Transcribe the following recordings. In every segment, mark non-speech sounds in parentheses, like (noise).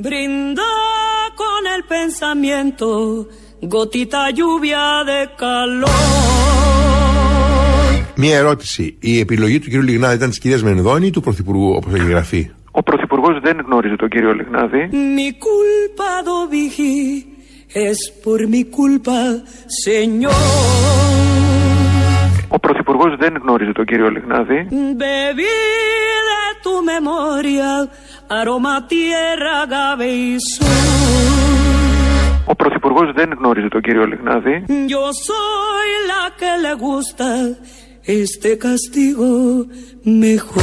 Brinda con el pensamiento, gotita lluvia de calor. Μία ερώτηση. Η επιλογή του κ. Λιγνάδη ήταν της κυρίας Μενδώνη ή του Πρωθυπουργού, όπως έχει γραφεί; Ο Πρωθυπουργός δεν γνώριζε τον κύριο Λιγνάδη. Mi culpa do vigí es por mi culpa, señor. Ο Πρωθυπουργός δεν γνώριζε τον κύριο Λιγνάδη. Bebí de tu memoria, aroma tierra, agave y Ο Πρωθυπουργός δεν γνώριζε τον κύριο Λιγνάδη. Yo soy la que le gusta este castigo mejor.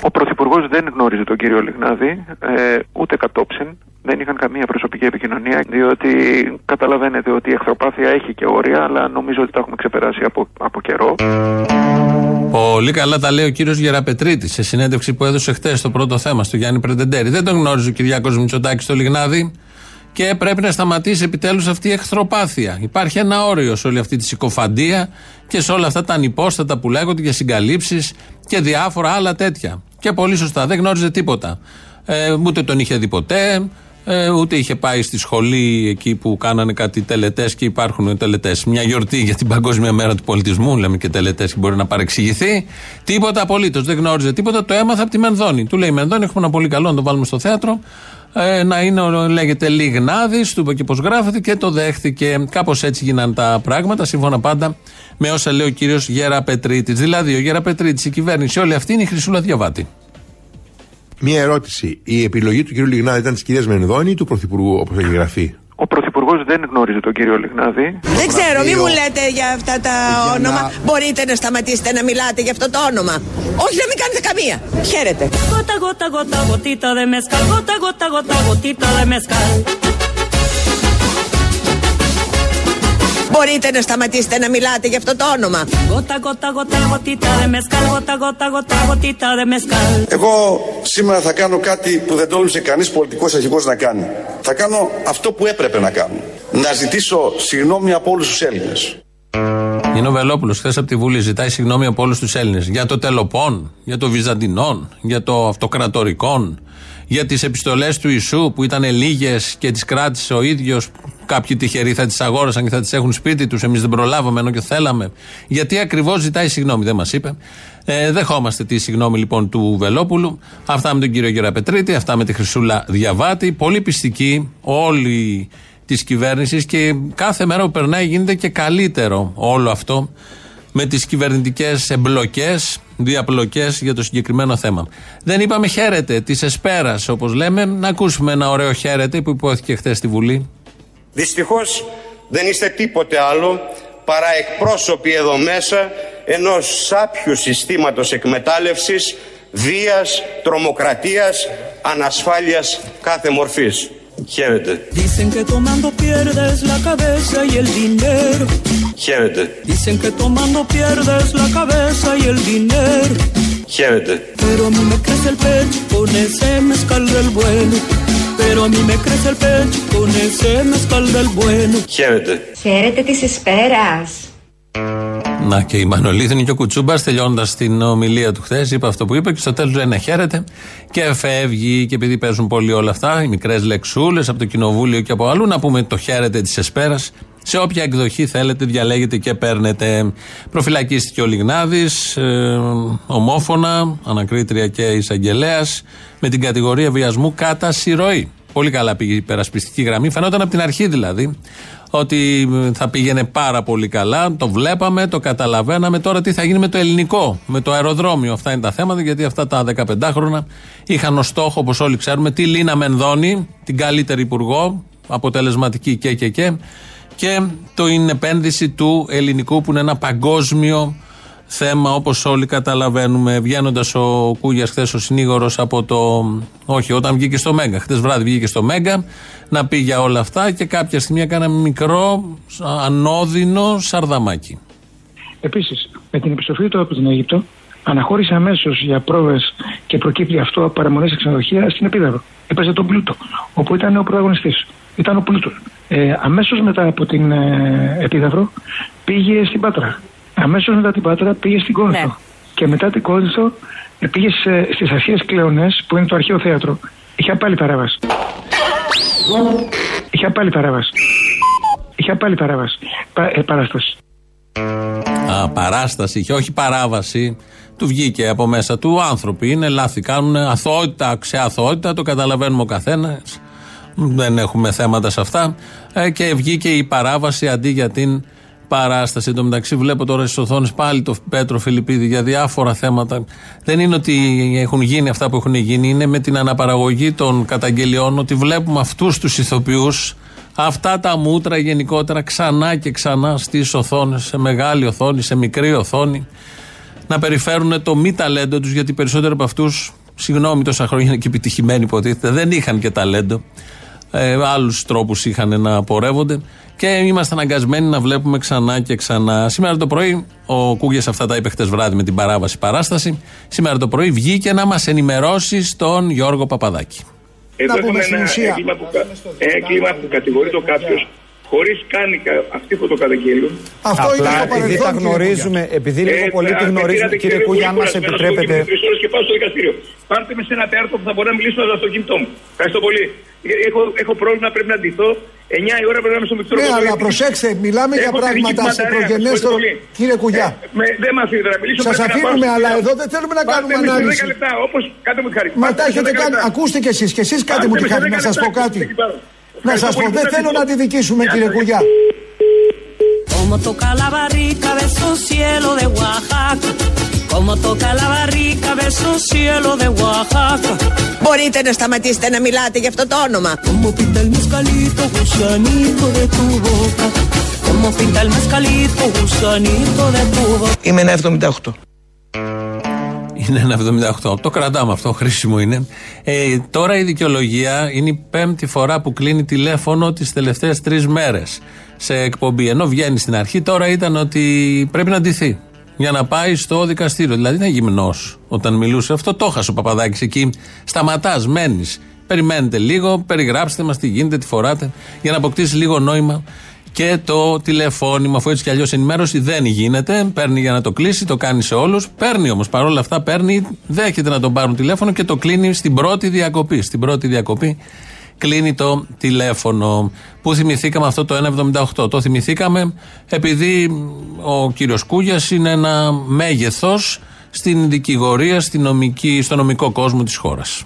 Ο Πρωθυπουργός δεν γνώριζε τον κύριο Λιγνάδη, ε, ούτε κατόψεν. Δεν είχαν καμία προσωπική επικοινωνία, διότι καταλαβαίνετε ότι η εχθροπάθεια έχει και όρια, αλλά νομίζω ότι τα έχουμε ξεπεράσει από, από καιρό. Πολύ καλά τα λέει ο κύριος Γεραπετρίτης σε συνέντευξη που έδωσε χθες στο πρώτο θέμα, στο Γιάννη Πρεντεντέρη. Δεν τον γνώριζε ο Κυριάκος Μητσοτάκης στο Λιγνάδη και πρέπει να σταματήσει επιτέλους αυτή η εχθροπάθεια. Υπάρχει ένα όριο σε όλη αυτή τη συκοφαντία και σε όλα αυτά τα ανυπόστατα που λέγονται για συγκαλύψεις και διάφορα άλλα τέτοια. Και πολύ σωστά, δεν γνώριζε τίποτα. Ε, ούτε τον είχε δει ποτέ, ε, ούτε είχε πάει στη σχολή εκεί που κάνανε κάτι τελετές και υπάρχουν τελετές. Μια γιορτή για την Παγκόσμια Μέρα του Πολιτισμού, λέμε και τελετές και μπορεί να παρεξηγηθεί. Τίποτα απολύτως. Δεν γνώριζε τίποτα. Το έμαθα από τη Μενδόνη. Του λέει Μενδόνη, έχουμε ένα πολύ καλό να το βάλουμε στο θέατρο. Ε, να είναι, λέγεται Λιγνάδης, του είπε και πώ γράφεται και το δέχτηκε. Κάπως έτσι γίνανε τα πράγματα, σύμφωνα πάντα με όσα λέει ο κύριος Γέρα Πετρίτη. Δηλαδή, ο Γέρα Πετρίτη, η κυβέρνηση, όλη αυτή είναι η Χρυσούλα Διαβάτη. Μία ερώτηση. Η επιλογή του κ. Λιγνάδη ήταν της κυρίας Μενδώνη ή του Πρωθυπουργού, όπως έχει γραφεί; Ο Πρωθυπουργός δεν γνώριζε τον κύριο Λιγνάδη. Δεν ξέρω, μην μου λέτε για αυτά τα όνομα. Μπορείτε να σταματήσετε να μιλάτε για αυτό το όνομα. Όχι να μην κάνετε καμία. Χαίρετε. Gota, gota, gota, gotita de mezcal, gota, gota, gota, gotita de mezcal. Μπορείτε να σταματήσετε να μιλάτε για αυτό το όνομα. Gota, gota, gota, gotita de mezcal, gota, gota, gota, gotita de mezcal. Εγώ σήμερα θα κάνω κάτι που δεν τόλμησε κανείς πολιτικός αρχηγός να κάνει. Θα κάνω αυτό που έπρεπε να κάνω. Να ζητήσω συγγνώμη από όλους τους Έλληνες. Είναι ο Βελόπουλος χθες από τη Βουλή. Ζητάει συγγνώμη από όλους τους Έλληνες. Για το Τελοπών, για το Βυζαντινών, για το Αυτοκρατορικών, για τις επιστολές του Ιησού που ήταν λίγες και τις κράτησε ο ίδιος. Κάποιοι τυχεροί θα τις αγόρασαν και θα τις έχουν σπίτι τους. Εμείς δεν προλάβαμε ενώ και θέλαμε. Γιατί ακριβώς ζητάει συγγνώμη, δεν μας είπε. Ε, δεχόμαστε τη συγγνώμη λοιπόν του Βελόπουλου. Αυτά με τον κύριο Γεραπετρίτη, αυτά με τη Χρυσούλα Διαβάτη. Πολύ πιστική όλοι της κυβέρνησης και κάθε μέρα που περνάει γίνεται και καλύτερο όλο αυτό με τις κυβερνητικές εμπλοκές, διαπλοκές για το συγκεκριμένο θέμα. Δεν είπαμε χαίρετε της Εσπέρας, όπως λέμε. Να ακούσουμε ένα ωραίο χαίρετε που υπόθηκε χθες στη Βουλή. Δυστυχώς δεν είστε τίποτε άλλο παρά εκπρόσωποι εδώ μέσα ενός σάπιου συστήματος εκμετάλλευσης, βίας, τρομοκρατίας, ανασφάλειας κάθε μορφής. Quiérete. Dicen que tomando pierdes la cabeza y el dinero. Quiérete. Dicen que tomando pierdes la cabeza y el dinero. Quiérete. Pero a mí me crece el pecho con ese mezcal del bueno. Pero a mí me crece el pecho con ese mezcal del bueno. Quiérete. Quiérete, te esperas. Να και η Μανολίδη και ο Κουτσούμπας τελειώνοντας την ομιλία του χθες, είπε αυτό που είπε και στο τέλος λέει να χαίρεται και φεύγει. Και επειδή παίζουν πολύ όλα αυτά, οι μικρές λεξούλες από το κοινοβούλιο και από αλλού, να πούμε το χαίρεται της Εσπέρας. Σε όποια εκδοχή θέλετε, διαλέγετε και παίρνετε. Προφυλακίστηκε ο Λιγνάδης, ε, ομόφωνα, ανακρίτρια και εισαγγελέας, με την κατηγορία βιασμού κατά συρροή. Πολύ καλά πήγε η υπερασπιστική γραμμή. Φαινόταν από την αρχή δηλαδή ότι θα πήγαινε πάρα πολύ καλά. Το βλέπαμε, το καταλαβαίναμε. Τώρα τι θα γίνει με το ελληνικό, με το αεροδρόμιο. Αυτά είναι τα θέματα, γιατί αυτά τα 15 χρόνια είχαν ως στόχο, όπως όλοι ξέρουμε, τη Λίνα Μενδώνη, την καλύτερη υπουργό, αποτελεσματική και και και, και το είναι επένδυση του ελληνικού που είναι ένα παγκόσμιο θέμα όπως όλοι καταλαβαίνουμε. Βγαίνοντας ο Κούγιας χθες ο συνήγορος από το. Όχι, όταν βγήκε στο Μέγκα. Χθες βράδυ βγήκε στο Μέγκα να πει για όλα αυτά και κάποια στιγμή έκανε μικρό ανώδυνο σαρδαμάκι. Επίσης, με την επιστροφή του από την Αίγυπτο, αναχώρησε αμέσως για πρόβες και προκύπτει αυτό παραμονές σε ξενοδοχεία στην Επίδαυρο. Έπαιζε τον Πλούτο, όπου ήταν ο πρωταγωνιστής. Ήταν ο Πλούτος. Ε, αμέσως μετά από την ε, Επίδαυρο πήγε στην Πάτρα. Αμέσως μετά την Πάτρα πήγε στην Κόνθο. Ναι. Και μετά την Κόνθο πήγε στις αρχέ Κλεονές, που είναι το αρχαίο θέατρο. Είχε πάλι παράβαση. Είχε πάλι παράβαση. Είχε πάλι παράβαση. Πα, ε, παράσταση. Α, παράσταση και όχι παράβαση. Του βγήκε από μέσα του άνθρωποι. Είναι λάθη. Κάνουν αθότητα, ξεαθότητα. Το καταλαβαίνουμε ο καθένας. Δεν έχουμε θέματα σε αυτά. Ε, και βγήκε η παράβαση αντί για την παράσταση. Εν τω μεταξύ, βλέπω τώρα στις οθόνες πάλι το Πέτρο Φιλιππίδη για διάφορα θέματα. Δεν είναι ότι έχουν γίνει αυτά που έχουν γίνει, είναι με την αναπαραγωγή των καταγγελιών ότι βλέπουμε αυτούς τους ηθοποιούς, αυτά τα μούτρα γενικότερα ξανά και ξανά στις οθόνες, σε μεγάλη οθόνη, σε μικρή οθόνη, να περιφέρουν το μη ταλέντο τους, γιατί περισσότεροι από αυτούς, συγγνώμη τόσα χρόνια είναι και επιτυχημένοι υποτίθεται, δεν είχαν και ταλέντο. Ε, Άλλους τρόπους είχαν να πορεύονται και είμαστε αναγκασμένοι να βλέπουμε ξανά και ξανά. Σήμερα το πρωί, ο Κούγια αυτά τα είπε χτες βράδυ με την παράβαση παράσταση. Σήμερα το πρωί βγήκε να μας ενημερώσει στον Γιώργο Παπαδάκη. Εδώ έχουμε ένα έγκλημα που, έγκλημα που κατηγορείται κάποιος χωρίς καν αυτοί που το καταγγέλουν. Αυτό Απλά, είναι το επειδή τα γνωρίζουμε, επειδή λίγο ε, πολύ τη γνωρίζουμε, κύριε Κούγια, αν μας επιτρέπετε. και πάω στο δικαστήριο. Πάρτε με σε ένα τέρτο που θα μπορώ να μιλήσω με το αυτοκίνητό μου. Ευχαριστώ πολύ. Έχω, έχω πρόβλημα, πρέπει να ντυθώ. 9 η ώρα πρέπει να είμαι στο μικρό Ναι, αλλά προσέξτε, μιλάμε για πράγματα σε προγενέστερο. Κύριε Κουγιά. Δεν με αφήνετε να μιλήσω. Σας αφήνουμε, αλλά εδώ δεν θέλουμε να κάνουμε ανάλυση. 10 λεπτά, όπως κάντε μου τη χάρη. Μα τα έχετε κάνει. Ακούστε κι εσείς, και εσείς κάντε μου τη χάρη να σας πω κάτι. Να σα πω, δεν θέλω να αντιδικήσουμε, κύριε Κουγιά. Como toca la barrica de esos cielos de Oaxaca. Como toca la barrica de esos cielos de Oaxaca. Μπορείτε να σταματήσετε να μιλάτε για αυτό το όνομα. Como pinta el mezcalito, gusanito de tu boca. Como pinta el mezcalito, gusanito de tu boca. Είμαι ένα 78. Είναι ένα 78. Το κρατάμε αυτό, χρήσιμο είναι. Ε, τώρα η δικαιολογία είναι η πέμπτη φορά που κλείνει τηλέφωνο τις τελευταίες τρεις μέρες σε εκπομπή. Ενώ βγαίνει στην αρχή, τώρα ήταν ότι πρέπει να ντυθεί για να πάει στο δικαστήριο. Δηλαδή ήταν γυμνό όταν μιλούσε. Αυτό το έχασε ο Παπαδάκης εκεί. Σταματάς, μένεις. Περιμένετε λίγο, περιγράψτε μας τι γίνεται, τι φοράτε, για να αποκτήσεις λίγο νόημα και το τηλεφώνημα, αφού έτσι κι αλλιώς ενημέρωση δεν γίνεται. Παίρνει για να το κλείσει, το κάνει σε όλους. Παίρνει όμως παρόλα αυτά, παίρνει, δέχεται να τον πάρουν τηλέφωνο και το κλείνει στην πρώτη διακοπή. Στην πρώτη διακοπή κλείνει το τηλέφωνο. Πού θυμηθήκαμε αυτό το 1,78. Το θυμηθήκαμε επειδή ο κύριος Κούγιας είναι ένα μέγεθος στην δικηγορία, στην νομική, στο νομικό κόσμο της χώρας.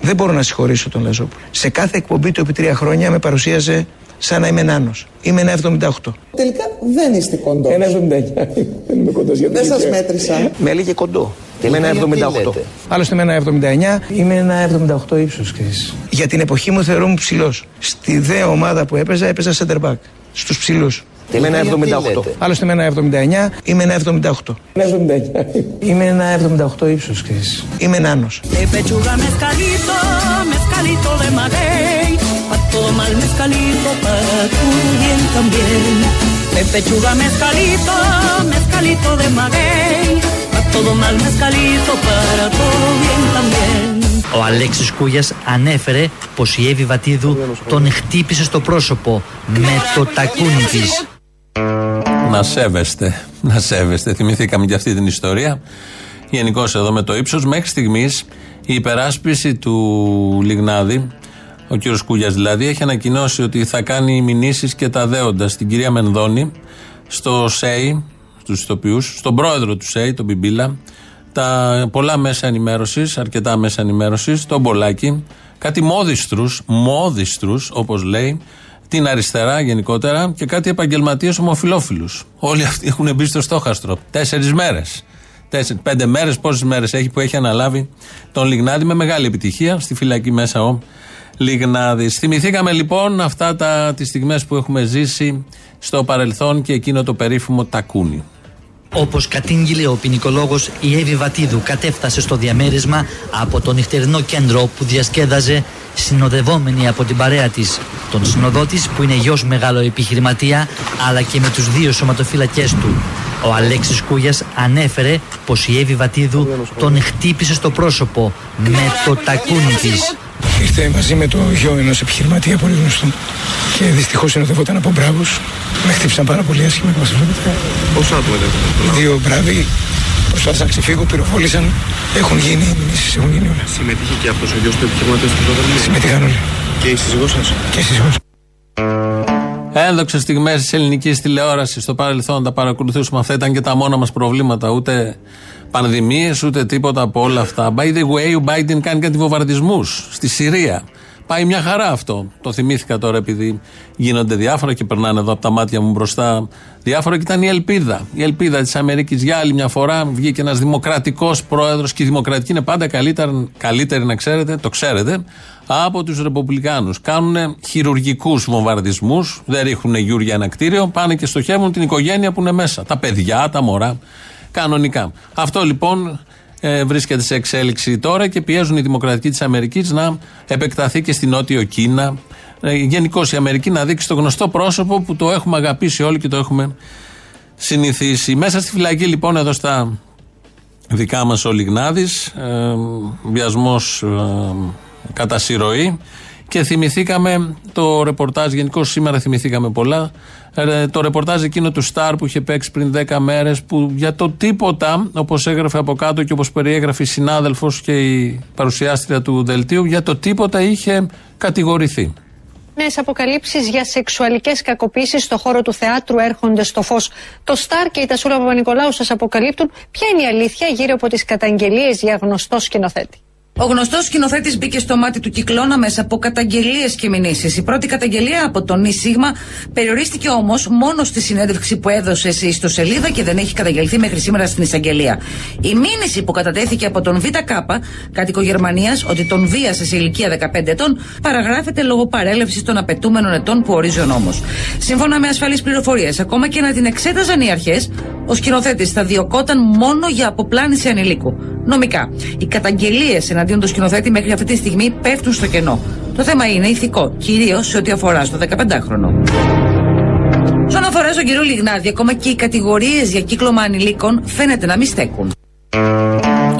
Δεν μπορώ να συγχωρήσω τον Λαζόπουλο. Σε κάθε εκπομπή του επί τρία χρόνια με παρουσίαζε σαν να είμαι νάνος. Είμαι ένα 78. Τελικά δεν είστε κοντός. Ένα 79. Δεν είμαι κοντός γιατί. Δεν σας μέτρησα. Με έλεγε κοντό. Είμαι ένα 78. Άλλωστε είμαι ένα 79. Είμαι ένα 78 ύψος. Για την εποχή μου θεωρούμαι ψηλός. Στη δε ομάδα που έπαιζα, έπαιζα center back. Στους ψηλούς. Είμαι ένα 78. Άλλωστε είμαι ένα 79. Είμαι ένα 78. Ένα 79. Είμαι ένα 78 ύψος. Είμαι νάνος. Todo mal mezcalito para tu bien también. Me pechuga mezcalito, mezcalito de maguey. Pa' todo mal mezcalito para todo bien también. Ο Αλέξης Κούγιας ανέφερε πως η Εύη Βατίδου τον χτύπησε στο πρόσωπο με το τακούνι της. Να σέβεστε, να σέβεστε. Θυμηθήκαμε και αυτή την ιστορία. Γενικώς εδώ με το ύψος μέχρι στιγμής η υπεράσπιση του Λιγνάδη ο κύριος Κούλιας δηλαδή, έχει ανακοινώσει ότι θα κάνει μηνύσεις και τα δέοντας στην κυρία Μενδώνη, στο ΣΕΙ, στου ηθοποιούς, στον πρόεδρο του ΣΕΙ, τον Μπιμπίλα, τα πολλά μέσα ενημέρωσης, αρκετά μέσα ενημέρωσης, τον Μπολάκη, κάτι μόδιστρους, μόδιστρους, όπως λέει, την αριστερά γενικότερα και κάτι επαγγελματίες ομοφυλόφιλου. Όλοι αυτοί έχουν μπει στο στόχαστρο. Τέσσερις μέρες. Πέντε μέρες, πόσες μέρες έχει που έχει αναλάβει τον Λιγνάδη με μεγάλη επιτυχία. Στη φυλακή μέσα ο Λιγνάδης. Θυμηθήκαμε λοιπόν αυτά τα, τις στιγμές που έχουμε ζήσει στο παρελθόν και εκείνο το περίφημο τακούνι. Όπως κατήγγειλε ο ποινικολόγος η Εύη Βατίδου, κατέφτασε στο διαμέρισμα από το νυχτερινό κέντρο που διασκέδαζε συνοδευόμενη από την παρέα της. Τον συνοδό τη, που είναι γιος μεγάλο επιχειρηματία, αλλά και με τους δύο σωματοφύλακές του. Ο Αλέξης Κούγιας ανέφερε πως η Εύη Βατίδου τον χτύπησε στο πρόσωπο με το τακούνι της. Ήρθε μαζί με το γιο ενός επιχειρηματία πολύ γνωστού. Και δυστυχώς συνοδευόταν από μπράβους. Με χτύπησαν πάρα πολύ άσχημα, όπω βλέπετε. Πόσα άτομα ήταν. Δύο μπράβοι προσπάθησαν να ξεφύγουν, πυροβόλησαν. Έχουν γίνει οι μηνύσει, έχουν γίνει όλα. Συμμετείχε και αυτός ο γιος του επιχειρηματίας του προδρομίου. Συμμετείχαν όλοι. Και η σύζυγός σας; Και η σύζυγός Ένδοξες στιγμές της ελληνικής τηλεόρασης στο παρελθόν τα παρακολουθούσαμε. Αυτά ήταν και τα μόνα μας προβλήματα. Ούτε πανδημίες, ούτε τίποτα από όλα αυτά. By the way, ο Biden κάνει κάτι βομβαρδισμούς στη Συρία. Πάει μια χαρά αυτό. Το θυμήθηκα τώρα επειδή γίνονται διάφορα και περνάνε εδώ από τα μάτια μου μπροστά διάφορα και ήταν η ελπίδα. Η ελπίδα της Αμερικής για άλλη μια φορά βγήκε ένας δημοκρατικός πρόεδρος και η δημοκρατική είναι πάντα καλύτερη, καλύτερη να ξέρετε, το ξέρετε, από τους Ρεπουμπλικάνους. Κάνουν χειρουργικούς βομβαρδισμούς, δεν ρίχνουν γιούρια ένα κτίριο, πάνε και στοχεύουν την οικογένεια που είναι μέσα. Τα παιδιά, τα μωρά. Κανονικά. Αυτό λοιπόν ε, βρίσκεται σε εξέλιξη τώρα και πιέζουν οι δημοκρατικοί της Αμερικής να επεκταθεί και στην Νότιο Κίνα. Ε, Γενικώ η Αμερική να δείξει το γνωστό πρόσωπο που το έχουμε αγαπήσει όλοι και το έχουμε συνηθίσει. Μέσα στη φυλακή λοιπόν εδώ στα δικά μας ο Λιγνάδης, ε, βιασμός ε, κατά συρροή και θυμηθήκαμε το ρεπορτάζ, γενικώ σήμερα θυμηθήκαμε πολλά, ε, το ρεπορτάζ εκείνο του Σταρ που είχε παίξει πριν 10 μέρες, που για το τίποτα, όπως έγραφε από κάτω και όπως περιέγραφε η συνάδελφος και η παρουσιάστρια του δελτίου, για το τίποτα είχε κατηγορηθεί. Νέες αποκαλύψεις για σεξουαλικές κακοποίησεις στο χώρο του θεάτρου έρχονται στο φως. Το Σταρ και η Τασούλα Παπα-Νικολάου σας αποκαλύπτουν ποια είναι η αλήθεια γύρω από τις καταγγελίες για γνωστό σκηνοθέτη. Ο γνωστός σκηνοθέτης μπήκε στο μάτι του κυκλώνα μέσα από καταγγελίες και μηνύσεις. Η πρώτη καταγγελία από τον Σίγμα περιορίστηκε όμως μόνο στη συνέντευξη που έδωσε σε ιστοσελίδα και δεν έχει καταγγελθεί μέχρι σήμερα στην εισαγγελία. Η μήνυση που κατατέθηκε από τον ΒΚ, κάτοικο Γερμανίας, ότι τον βίασε σε ηλικία 15 ετών, παραγράφεται λόγω παρέλευσης των απαιτούμενων ετών που ορίζει ο νόμο. Σύμφωνα με ασφαλείς πληροφορίες, ακόμα και να την εξέταζαν οι αρχές, ο σκηνοθέτης θα διωκόταν μόνο για αποπλάνηση ανηλίκου. Νομικά, οι καταγγελίες εναντίον του σκηνοθέτη μέχρι αυτή τη στιγμή πέφτουν στο κενό. Το θέμα είναι ηθικό, κυρίως σε ό,τι αφορά στο 15χρονο. Στον αφορά στον κύριο Λιγνάδη, ακόμα και οι κατηγορίες για κύκλωμα ανηλίκων φαίνεται να μην στέκουν.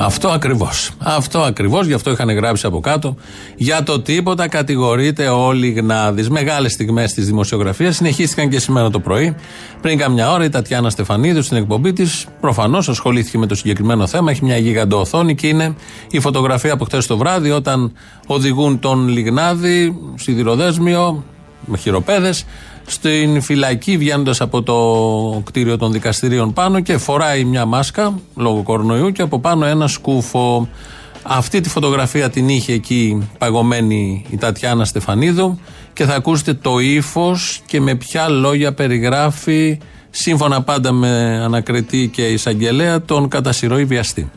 Αυτό ακριβώς. Αυτό ακριβώς, γι' αυτό είχαν γράψει από κάτω. Για το τίποτα κατηγορείται ο Λιγνάδη. Μεγάλες στιγμές της δημοσιογραφίας συνεχίστηκαν και σήμερα το πρωί. Πριν καμιά ώρα η Τατιάνα Στεφανίδου στην εκπομπή της προφανώς ασχολήθηκε με το συγκεκριμένο θέμα. Έχει μια γίγαντο οθόνη και είναι η φωτογραφία από χτε το βράδυ όταν οδηγούν τον Λιγνάδη σιδηροδέσμιο με χειροπέδες στην φυλακή βγαίνοντας από το κτίριο των δικαστηρίων πάνω και φοράει μια μάσκα λόγω κορονοϊού και από πάνω ένα σκούφο. Αυτή τη φωτογραφία την είχε εκεί παγωμένη η Τατιάνα Στεφανίδου και θα ακούσετε το ύφος και με ποια λόγια περιγράφει σύμφωνα πάντα με ανακριτή και εισαγγελέα τον κατασυρωή βιαστή.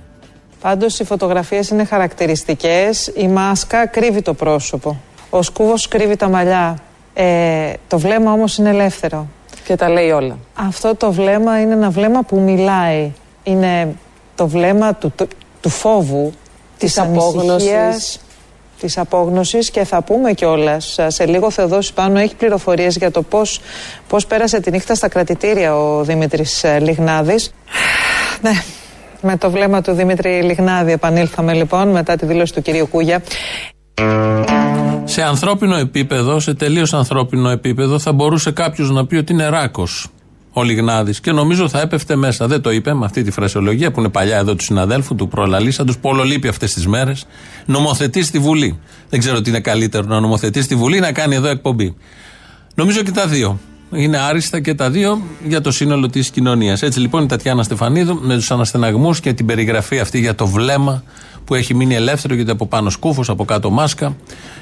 Πάντως οι φωτογραφίες είναι χαρακτηριστικές, η μάσκα κρύβει το πρόσωπο, ο σκούβος κρύβει τα μαλλιά, ε, το βλέμμα όμως είναι ελεύθερο. Και τα λέει όλα. Αυτό το βλέμμα είναι ένα βλέμμα που μιλάει. Είναι το βλέμμα του, του, του φόβου, της, της απόγνωσης. Της απόγνωσης και θα πούμε κιόλας. Σε λίγο Θεοδόση πάνω έχει πληροφορίες για το πώς, πώς πέρασε τη νύχτα στα κρατητήρια ο Δημήτρης ε, Λιγνάδης. (sighs) ναι, με το βλέμμα του Δημήτρη Λιγνάδη επανήλθαμε λοιπόν μετά τη δήλωση του κυρίου Κούγια. Σε ανθρώπινο επίπεδο, σε τελείως ανθρώπινο επίπεδο, θα μπορούσε κάποιος να πει ότι είναι ράκος ο Λιγνάδης. Και νομίζω θα έπεφτε μέσα. Δεν το είπε με αυτή τη φρασιολογία που είναι παλιά εδώ του συναδέλφου, του προλαλήσαντος, που όλο αυτές τις μέρες. Νομοθετεί στη Βουλή. Δεν ξέρω τι είναι καλύτερο να νομοθετεί στη Βουλή ή να κάνει εδώ εκπομπή. Νομίζω και τα δύο. Είναι άριστα και τα δύο για το σύνολο της κοινωνίας. Έτσι λοιπόν η Τατιάνα Στεφανίδου με τους αναστεναγμούς και την περιγραφή αυτή για το βλέμμα που έχει μείνει ελεύθερο γιατί από πάνω σκούφος, από κάτω μάσκα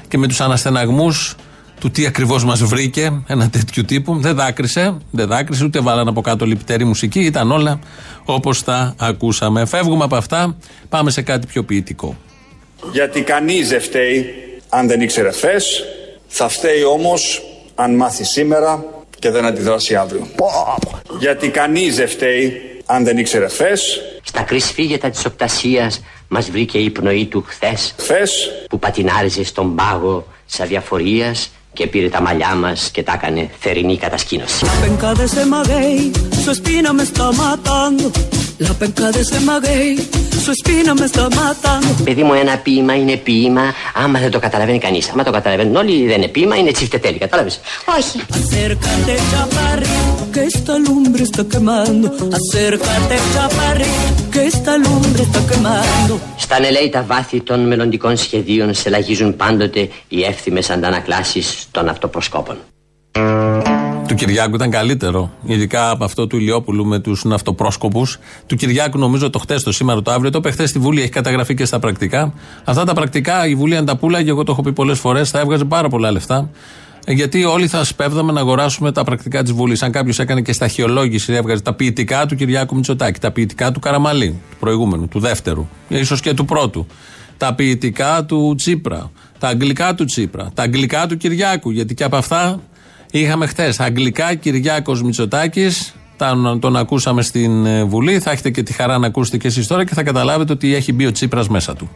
και με τους αναστεναγμούς του τι ακριβώς μας βρήκε, ένα τέτοιο τύπου. Δεν δάκρυσε, δεν δάκρυσε, ούτε βάλαν από κάτω λυπητερή μουσική. Ήταν όλα όπως τα ακούσαμε. Φεύγουμε από αυτά, πάμε σε κάτι πιο ποιητικό. Γιατί κανείς δεν φταίει αν δεν ήξερε χθες, θα φταίει όμως αν μάθει σήμερα και δεν αντιδράσει αύριο. Γιατί κανείς δεν φταίει αν δεν ήξερε χθες. Στα κρυσφύγετα της οπτασίας μας βρήκε η πνοή του χθες. Χθες που πατινάριζε στον πάγο τη αδιαφορία και πήρε τα μαλλιά μας και τα έκανε θερινή κατασκήνωση. La penca de ese maguey, su espina me está matando. Παιδί μου, ένα ποίημα είναι ποίημα άμα δεν το καταλαβαίνει κανεί. Άμα το καταλαβαίνουν όλοι, δεν είναι ποίημα, είναι τσιφτετέλη. Κατάλαβε. Όχι. Acércate, chaparrito, que esta lumbre está quemando. Acércate, chaparrito, que esta lumbre está quemando. Στα λέει τα βάθη των μελλοντικών σχεδίων σε λαγίζουν πάντοτε οι εύθυμες αντανακλάσεις των αυτοπροσκόπων. Του Κυριάκου ήταν καλύτερο. Ειδικά από αυτό του Ηλιόπουλου με τους ναυτοπρόσκοπους. Του Κυριάκου νομίζω το χτες, το σήμερα, το αύριο. Το είπε χθε στη Βουλή, έχει καταγραφεί και στα πρακτικά. Αυτά τα πρακτικά η Βουλή αν τα πουλάγε, εγώ το έχω πει πολλές φορές, θα έβγαζε πάρα πολλά λεφτά. Ε, Γιατί όλοι θα σπέβδαμε να αγοράσουμε τα πρακτικά της Βουλής. Αν κάποιος έκανε και σταχυολόγηση, έβγαζε τα ποιητικά του Κυριάκου Μητσοτάκη, τα ποιητικά του Καραμαλή, του προηγούμενου, του δεύτερου, ίσως και του πρώτου. Τα ποιητικά του Τσίπρα, τα αγγλικά του Τσίπρα, τα αγγλικά του Κυριάκου. Γιατί και από αυτά είχαμε χθε. Αγγλικά Κυριάκο Μητσοτάκη, τον ακούσαμε στην ε, Βουλή. Θα έχετε και τη χαρά να ακούσετε και εσεί τώρα και θα καταλάβετε ότι έχει μπει ο Τσίπρα μέσα του.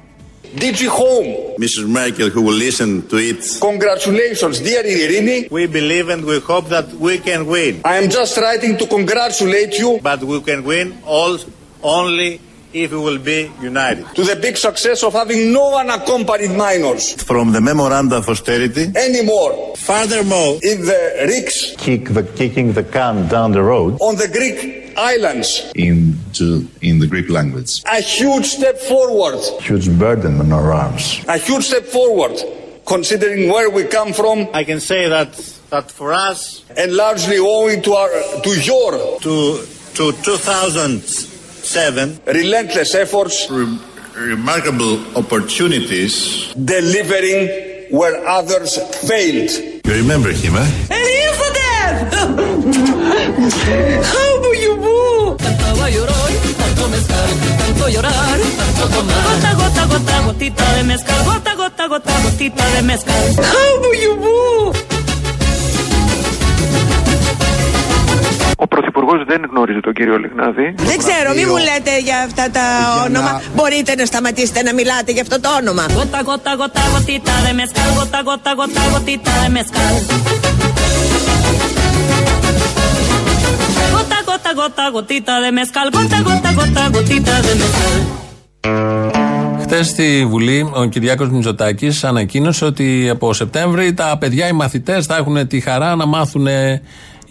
DG Home. Mrs. Merkel, who will listen to it. Congratulations, dear Irini. We believe and we hope that we can win. I am just writing to congratulate you. But we can win all, only if we will be united. To the big success of having no unaccompanied minors. From the memoranda of austerity. Anymore. Furthermore. In the RICS. Kick the, kicking the can down the road. On the Greek islands. Into, in the Greek language. A huge step forward. Huge burden on our arms. A huge step forward. Considering where we come from. I can say that, that for us. And largely owing to our, to your. To, to 2007. Relentless efforts. Re- remarkable opportunities. Delivering where others failed. You remember him, eh? Elizabeth! (laughs) How do you move? Cantaba llorón, tanto mezcal, tanto llorar, tanto tomar. Gota, gota, gota, gotita de mezcal. Gota, gota, gota, gotita de mezcal. How do you move? Ο Πρωθυπουργός δεν γνώριζε τον κύριο Λιγνάδη. Δεν ξέρω, μην μου λέτε για αυτά τα όνομα. Μπορείτε να σταματήσετε να μιλάτε για αυτό το όνομα. Gota, gota, gota, gotita de mezcal. Gota, gota, gota, gotita de mezcal. Gota, gota, gota, gotita de mezcal. Gota, gota, gota, gotita de mezcal. Χθες στη Βουλή ο Κυριάκος Μητσοτάκης ανακοίνωσε ότι από Σεπτέμβρη τα παιδιά, οι μαθητές, θα έχουν τη χαρά να μάθουν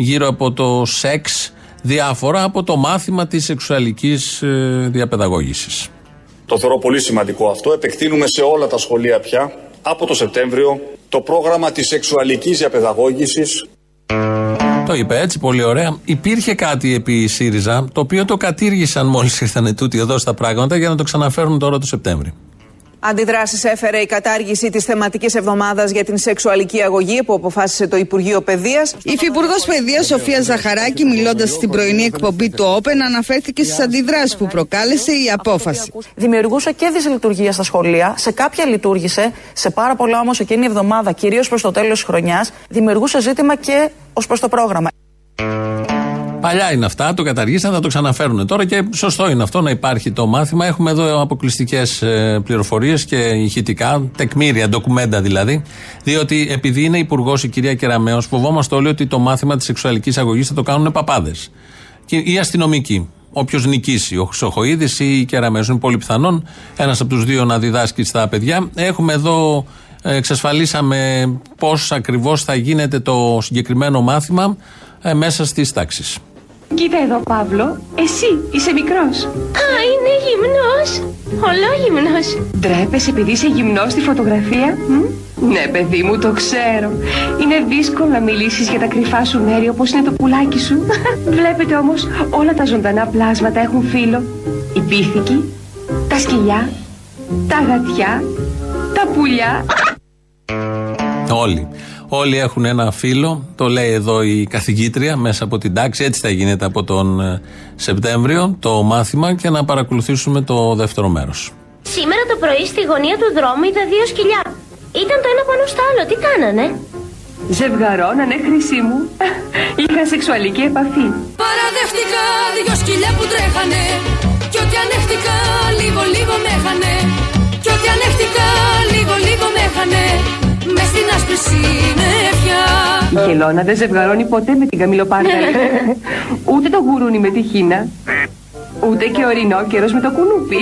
γύρω από το σεξ διάφορα από το μάθημα της σεξουαλικής ε, διαπαιδαγώγησης. Το θεωρώ πολύ σημαντικό αυτό. Επεκτείνουμε σε όλα τα σχολεία πια από το Σεπτέμβριο το πρόγραμμα της σεξουαλικής διαπαιδαγώγησης Το είπε έτσι, πολύ ωραία. Υπήρχε κάτι επί ΣΥΡΙΖΑ, το οποίο το κατήργησαν μόλις ήρθαν τούτοι εδώ στα πράγματα για να το ξαναφέρουν τώρα το Σεπτέμβρη. Αντιδράσεις έφερε η κατάργηση της θεματικής εβδομάδας για την σεξουαλική αγωγή που αποφάσισε το Υπουργείο Παιδείας. Η Υφυπουργός Παιδείας Σοφία Ζαχαράκη, μιλώντας στην πρωινή εκπομπή του Open, αναφέρθηκε στις αντιδράσεις που προκάλεσε η απόφαση. Δημιουργούσε και δυσλειτουργία στα σχολεία. Σε κάποια λειτουργήσε, σε πάρα πολλά όμως εκείνη η εβδομάδα, κυρίως προς το τέλος της χρονιάς, δημιουργούσε ζήτημα και ως προς το πρόγραμμα. Παλιά είναι αυτά, το καταργήσαν, θα το ξαναφέρουν τώρα και σωστό είναι αυτό να υπάρχει το μάθημα. Έχουμε εδώ αποκλειστικές πληροφορίες και ηχητικά, τεκμήρια, ντοκουμέντα δηλαδή. Διότι επειδή είναι υπουργός η κυρία Κεραμέο, φοβόμαστε όλοι ότι το μάθημα της σεξουαλικής αγωγής θα το κάνουν παπάδες. Ή αστυνομικοί. Όποιος νικήσει, ο Χρυσοχοίδης ή η Κεραμέο. Είναι πολύ πιθανόν ένας από τους δύο να διδάσκει στα παιδιά. Έχουμε εδώ εξασφαλίσαμε πώς ακριβώς θα γίνεται το συγκεκριμένο μάθημα ε, μέσα στις τάξεις. Κοίτα εδώ, Παύλο. Εσύ είσαι μικρός. Α, είναι γυμνός. Ολόγυμνος. Ντρέπεσαι επειδή είσαι γυμνός στη φωτογραφία; Μ; Ναι, παιδί μου, το ξέρω. Είναι δύσκολο να μιλήσεις για τα κρυφά σου μέρη όπως είναι το πουλάκι σου. (laughs) Βλέπετε όμως, όλα τα ζωντανά πλάσματα έχουν φύλλο. Η πίθηκη, τα σκυλιά, τα γατιά, τα πουλιά. Όλοι. Όλοι έχουν ένα φίλο, το λέει εδώ η καθηγήτρια μέσα από την τάξη, έτσι θα γίνεται από τον ε, Σεπτέμβριο το μάθημα και να παρακολουθήσουμε το δεύτερο μέρος. Σήμερα το πρωί στη γωνία του δρόμου είδα δύο σκυλιά. Ήταν το ένα πάνω στο άλλο. Τι κάνανε; Ζευγαρώνανε, χρυσή μου. Είχαν σεξουαλική επαφή. Παραδέχτηκα δυο σκυλιά που τρέχανε Κι ό,τι ανέχτηκα λίγο λίγο με έχανε Κι ό,τι ανέχτηκα λίγο λίγο με έχανε Μες στην άσπρη συννεφιά Η χελώνα δεν ζευγαρώνει ποτέ με την καμιλοπάρδα. (laughs) Ούτε το γουρούνι με τη χίνα. Ούτε και ορεινό καιρός με το κουνούπι.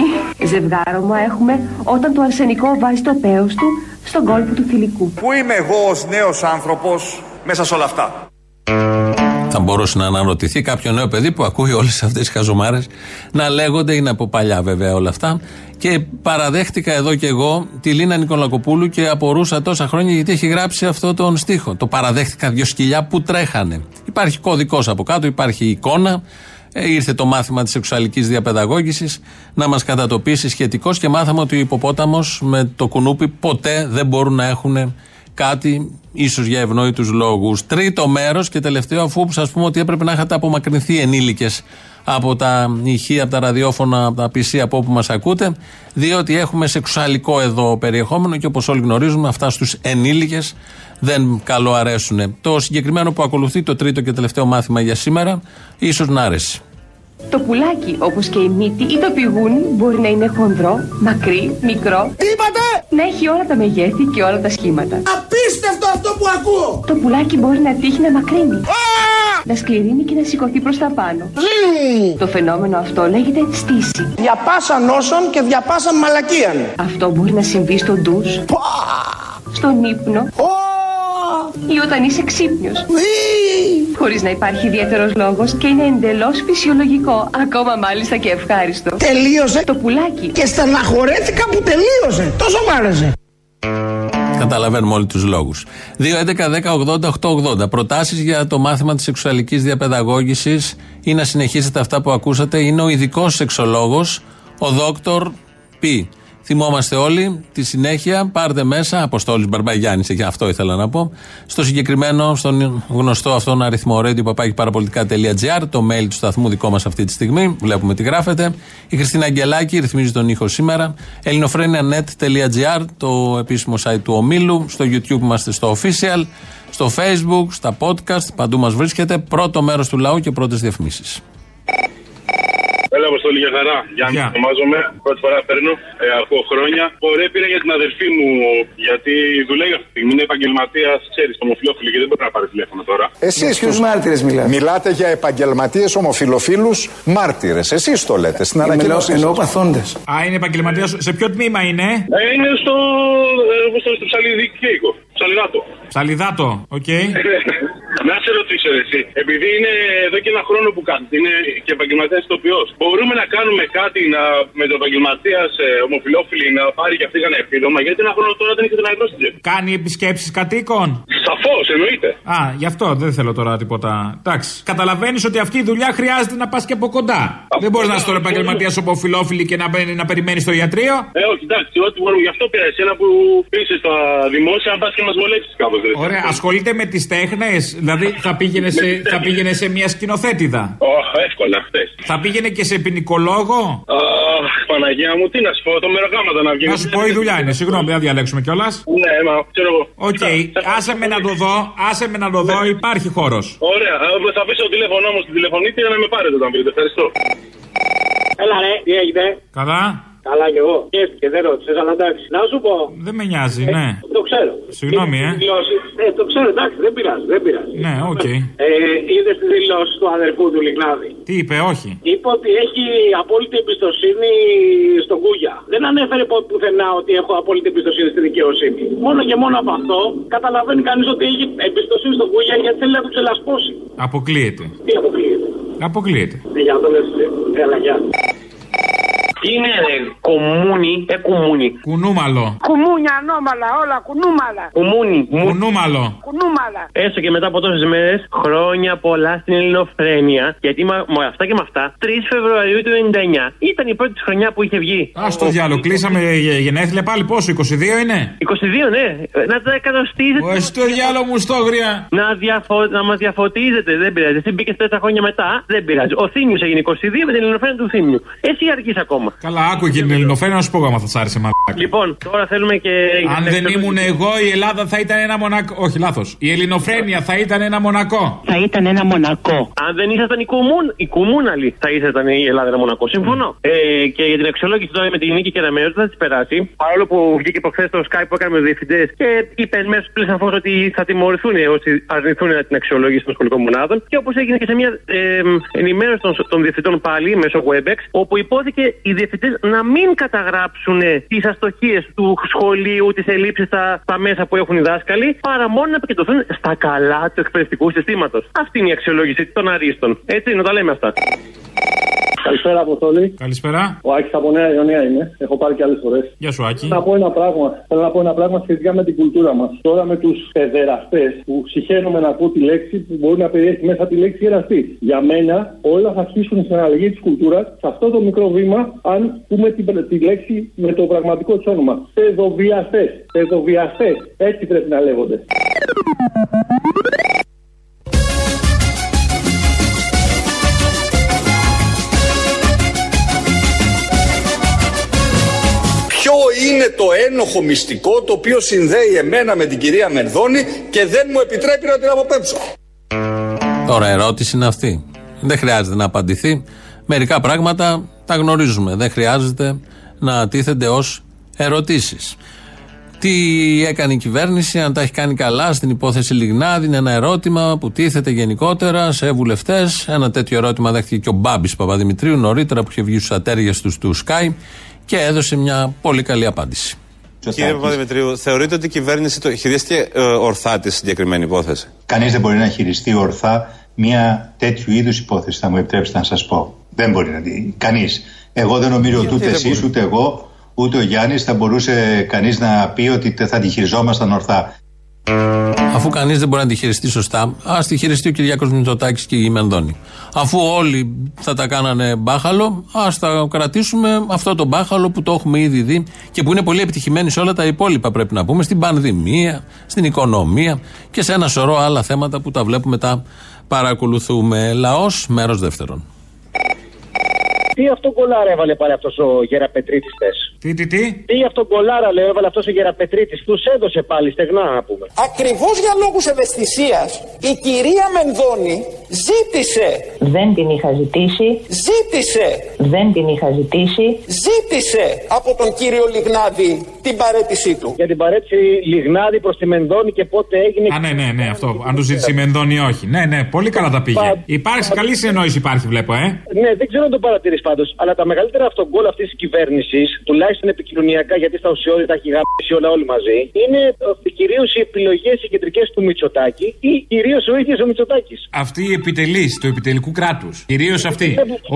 Ζευγάρωμα έχουμε όταν το αρσενικό βάζει το πέος του στον κόλπο του θηλυκού. Πού είμαι εγώ ως νέος άνθρωπος μέσα σε όλα αυτά; Θα μπορούσε να αναρωτηθεί κάποιο νέο παιδί που ακούει όλες αυτές τις χαζομάρες να λέγονται, είναι από παλιά βέβαια όλα αυτά. Και παραδέχτηκα εδώ και εγώ τη Λίνα Νικολακοπούλου και απορούσα τόσα χρόνια γιατί έχει γράψει αυτό τον στίχο. Το παραδέχτηκα δυο σκυλιά που τρέχανε. Υπάρχει κωδικός από κάτω, υπάρχει εικόνα. Ε, ήρθε το μάθημα της σεξουαλικής διαπαιδαγώγησης να μας κατατοπίσει σχετικώς και μάθαμε ότι ο υποπόταμος με το κουνούπι ποτέ δεν μπορούν να έχουν κάτι, ίσως για ευνόητους λόγους. Τρίτο μέρος και τελευταίο, αφού σα πούμε ότι έπρεπε να είχατε απομακρυνθεί ενήλικες από τα ηχεία, από τα ραδιόφωνα, από τα PC από όπου μας ακούτε, διότι έχουμε σεξουαλικό εδώ περιεχόμενο και όπως όλοι γνωρίζουμε, αυτά στους ενήλικες δεν καλό αρέσουν. Το συγκεκριμένο που ακολουθεί, το τρίτο και τελευταίο μάθημα για σήμερα, ίσως να αρέσει. Το πουλάκι, όπως και η μύτη ή το πηγούνι, μπορεί να είναι χονδρό, μακρύ, μικρό. Τι είπατε! Να έχει όλα τα μεγέθη και όλα τα σχήματα. Απίστευτο αυτό που ακούω! Το πουλάκι μπορεί να τύχει να μακρύνει. Να σκληρύνει και να σηκωθεί προς τα πάνω. Το φαινόμενο αυτό λέγεται στήση. Διαπάσα νόσων και διαπάσα μαλακίαν. Αυτό μπορεί να συμβεί στο ντους, στον ύπνο ή όταν είσαι ξύπνιος. Χωρίς να υπάρχει ιδιαίτερος λόγος και είναι εντελώς φυσιολογικό, ακόμα μάλιστα και ευχάριστο. Τελείωσε. Το πουλάκι. Και στεναχωρέθηκα που τελείωσε. Τόσο μ' άρεσε. Καταλαβαίνουμε όλοι τους λόγους. 2.11.10.80.880. Προτάσεις για το μάθημα της σεξουαλικής διαπαιδαγώγησης ή να συνεχίσετε αυτά που ακούσατε; Είναι ο ειδικός σεξολόγος, ο Δόκτωρ Π. Θυμόμαστε όλοι τη συνέχεια. Πάρτε μέσα. Αποστόλης Μπαρμπαγιάννης, και αυτό ήθελα να πω. Στο συγκεκριμένο, στον γνωστό αυτόν αριθμό radio παπάκιπαραπολιτικά.gr, το mail του σταθμού δικό μας αυτή τη στιγμή. Βλέπουμε τι γράφετε. Η Χριστίνα Αγγελάκη ρυθμίζει τον ήχο σήμερα. ελληνοφρένια.net.gr, το επίσημο site του ομίλου. Στο YouTube είμαστε στο official. Στο Facebook, στα podcast, παντού μας βρίσκεται. Πρώτο μέρος του λαού και πρώτες διαφημίσεις. Έλα, Αποστολή, για χαρά. Γιάννη, ονομάζομαι. Πρώτη φορά παίρνω. Ε, ακούω χρόνια. Ωραία, πήρα για την αδερφή μου, γιατί δουλεύει αυτή τη στιγμή. Είναι επαγγελματίας, ξέρεις, ομοφυλόφιλη και δεν μπορεί να πάρει τηλέφωνο τώρα. Εσείς ποιους μάρτυρες μιλάτε. Μιλάτε για επαγγελματίες ομοφυλόφιλους μάρτυρες. Εσείς το λέτε στην ανακοίνωση. Εννοώ παθόντες. Α, είναι επαγγελματίας. Σε ποιο τμήμα είναι; Ε, είναι στο, ε, στο, στο ψαλιδικέικο. Ψαλιδάτο. Ψαλιδάτο, οκ. (laughs) Να σε ρωτήσω εσύ, επειδή είναι εδώ και ένα χρόνο που κάνετε, είναι και επαγγελματίας ηθοποιός, μπορούμε να κάνουμε κάτι να, με τον επαγγελματία ε, ομοφυλόφιλη να πάρει και αυτή ένα επίδομα, γιατί ένα χρόνο τώρα δεν έχετε να ευρώ στην τσέπη. Κάνει επισκέψεις κατοίκων; Σαφώς, εννοείται. Α, γι' αυτό δεν θέλω τώρα τίποτα. Εντάξει. Καταλαβαίνεις ότι αυτή η δουλειά χρειάζεται να πας και από κοντά. δεν μπορείς να είσαι τώρα επαγγελματίας ομοφυλόφιλη και να, μπαίνει- να περιμένεις στο ιατρείο; Ε, όχι, εντάξει, ό,τι μπορούμε. Γι' αυτό πήρα εσένα που είσαι στα δημόσια, να πας και μας βολέψεις κάπως. Ωραία, ασχολείται με τις τέχνες. Δηλαδή θα πήγαινε σε, θα πήγαινε σε μια σκηνοθέτηδα. Ωχ, εύκολα χτε. Θα πήγαινε και σε ποινικολόγο; Αχ, Παναγία μου, τι να σου πω, το μερογάματα να βγει. Να σου πω η δουλειά είναι. Συγγνώμη, δεν θα διαλέξουμε κιόλας. Ναι, μα ξέρω εγώ. Οκ, άσε με να το δω, άσε με να το δω, υπάρχει χώρος. Ωραία, ε, θα αφήσω το τηλέφωνό μου στην τηλεφωνήτρια να με πάρετε όταν βρείτε. Ευχαριστώ. Έλα ρε, τι έγινε; Καλά. Καλά κι εγώ. Σκέφτηκε, δεν ρώτησες, αλλά εντάξει. Να σου πω. Δεν με νοιάζει, ναι. Το ξέρω. Συγγνώμη, ε. Δηλώσεις- Ε, το ξέρω, εντάξει, δεν πειράζει, δεν πειράζει. Ναι, οκ. Ε, είδες τη δήλωση του αδερφού του Λιγνάδη. Τι είπε, όχι. Είπε ότι έχει απόλυτη εμπιστοσύνη στον Κούγια. Δεν ανέφερε πο- πουθενά ότι έχω απόλυτη εμπιστοσύνη στη δικαιοσύνη. Μόνο και μόνο από αυτό καταλαβαίνει κανείς ότι έχει εμπιστοσύνη στον Κούγια γιατί θέλει να του ξελασπώσει. Αποκλείεται. Τι αποκλείεται; Αποκλείεται. Ε, Για να το λες, ε, έλα, γεια. Τι είναι ρε, κομμούνι, ε κουμούνι. Κουνούμαλο. Κουμούνια ανώμαλα, όλα κουνούμαλα. Κουμούνι. Κουνούμαλο. Κουνούμαλα. Έστω και μετά από τόσες μέρες, χρόνια πολλά στην Ελληνοφρένεια. Γιατί με, με αυτά και με αυτά, 3 Φεβρουαρίου του 99 ήταν η πρώτη της χρονιά που είχε βγει. Α το διάλογο, κλείσαμε γε- γενέθλια πάλι πόσο, 22 είναι; 22, ναι. Να τα εκατοστίζετε. Ω, στο διάλογο μου στόγρια. Να, διαφο... να μας διαφωτίζετε, δεν πειράζει. Εσύ μπήκες 4 χρόνια μετά, δεν πειράζει. Ο Θήμιος έγινε 22 με την Ελληνοφρένεια του Θήμιου. Εσύ αρκεί ακόμα. Καλά, άκου και την Ελληνοφρένεια να σου πω άμα θα σ' άρεσε μαλάκα. Λοιπόν, τώρα θέλουμε και. Αν δεν ήμουν εγώ, η Ελλάδα θα ήταν ένα μονακό. Όχι, λάθος. Η Ελληνοφρένεια θα ήταν ένα μονακό. Θα ήταν ένα μονακό. Αν δεν ήσασταν οι, κουμούν, οι κουμούναλοι, θα ήσασταν η Ελλάδα ένα μονακό. Συμφωνώ. Ε, και για την αξιολόγηση τώρα με τη Νίκη Κεραμέο δεν θα της περάσει. Παρόλο που βγήκε προχθές το Skype που έκανε με του διευθυντές και είπε μέσα πλήρω σαφώ ότι θα τιμωρηθούν όσοι αρνηθούν την αξιολόγηση των σχολικών μονάδων. Και όπως έγινε και σε μια ε, ενημέρωση των, των διευθυντών πάλι μέσω WebEx, όπου υπόθηκε οι διευθυντές να μην καταγράψουν τις αστοχίες του σχολείου, τις ελλείψεις στα, στα μέσα που έχουν οι δάσκαλοι, παρά μόνο να επικεντρωθούν στα καλά του εκπαιδευτικού συστήματος. Αυτή είναι η αξιολόγηση των αρίστων. Έτσι, να τα λέμε αυτά. Καλησπέρα, Αποστόλη. Καλησπέρα. Ο Άκης από Νέα Ιωνία είμαι. Έχω πάρει και άλλες φορές. Γεια σου, Άκη. Θέλω να πω ένα πράγμα. Θέλω να πω ένα πράγμα σχετικά με την κουλτούρα μας. Τώρα με τους παιδεραστές που συχαίνομαι να πω τη λέξη που μπορεί να περιέχει μέσα τη λέξη εραστή. Για μένα όλα θα αρχίσουν στην αλλαγή της κουλτούρας σε αυτό το μικρό βήμα, αν πούμε την, τη λέξη με το πραγματικό της όνομα. Παιδοβιαστές. Παιδοβιαστές. Έτσι πρέπει να λέγονται. Είναι το ένοχο μυστικό το οποίο συνδέει εμένα με την κυρία Μενδώνη και δεν μου επιτρέπει να την αποπέμψω. Τώρα ερώτηση είναι αυτή. Δεν χρειάζεται να απαντηθεί. Μερικά πράγματα τα γνωρίζουμε. Δεν χρειάζεται να τίθενται ως ερωτήσεις. Τι έκανε η κυβέρνηση, αν τα έχει κάνει καλά στην υπόθεση Λιγνάδη, είναι ένα ερώτημα που τίθεται γενικότερα σε βουλευτές. Ένα τέτοιο ερώτημα δέχτηκε και ο Μπάμπης Παπαδημητρίου νωρίτερα που είχε βγει στους ατέρια του του Sky και έδωσε μια πολύ καλή απάντηση. Κύριε Παπαδημητρίου, θεωρείτε ότι η κυβέρνηση το χειρίστηκε ε, ορθά τη συγκεκριμένη υπόθεση; Κανείς δεν μπορεί να χειριστεί ορθά μια τέτοιου είδους υπόθεση, θα μου επιτρέψετε να σας πω. Δεν μπορεί να δει. Κανείς. Εγώ δεν νομίζω ότι ούτε εσείς, ούτε εγώ, ούτε ο Γιάννης θα μπορούσε κανείς να πει ότι θα τη χειριζόμασταν ορθά. Αφού κανείς δεν μπορεί να τη χειριστεί σωστά, ας τη χειριστεί ο Κυριάκος Μητσοτάκης και η Μενδώνη. Αφού όλοι θα τα κάνανε μπάχαλο, ας τα κρατήσουμε αυτό το μπάχαλο που το έχουμε ήδη δει και που είναι πολύ επιτυχημένοι σε όλα τα υπόλοιπα, πρέπει να πούμε, στην πανδημία, στην οικονομία και σε ένα σωρό άλλα θέματα που τα βλέπουμε, τα παρακολουθούμε. Λαός, μέρος δεύτερον. Τι αυτό γκολάρα έβαλε πάλι αυτός ο Γεραπετρίτης θες; Τι, τι, τι; Τι αυτό γκολάρα λέει έβαλε αυτός ο Γεραπετρίτης; Τους έδωσε πάλι στεγνά να πούμε. Ακριβώς για λόγους ευαισθησίας η κυρία Μενδώνη ζήτησε. Δεν την είχα ζητήσει. Ζήτησε. Δεν την είχα ζητήσει. Ζήτησε από τον κύριο Λιγνάδη την παρέτησή του. Για την παρέτηση Λιγνάδη προς τη Μενδώνη και πότε έγινε. Α, ναι, ναι, ναι, αυτό. Αν του ζήτησε η Μενδώνη, όχι. Ναι, ναι, πολύ καλά τα πήγε. Πα- Υπάρχει καλή συνεννόηση, υπάρχει, βλέπω, ε. Ναι, δεν ξέρω αν το παρατηρείς πάντως, αλλά τα μεγαλύτερα αυτογκόλ αυτής της κυβέρνησης, τουλάχιστον επικοινωνιακά, γιατί στα ουσιώδη τα έχει γράψει όλα όλοι μαζί, είναι κυρίως οι επιλογές οι κεντρικές του Μητσοτάκη ή κυρίως ο ίδιος ο Μητσοτάκης. Αυτή η επιτελής του επιτελικού κράτους. Κυρίως αυτή.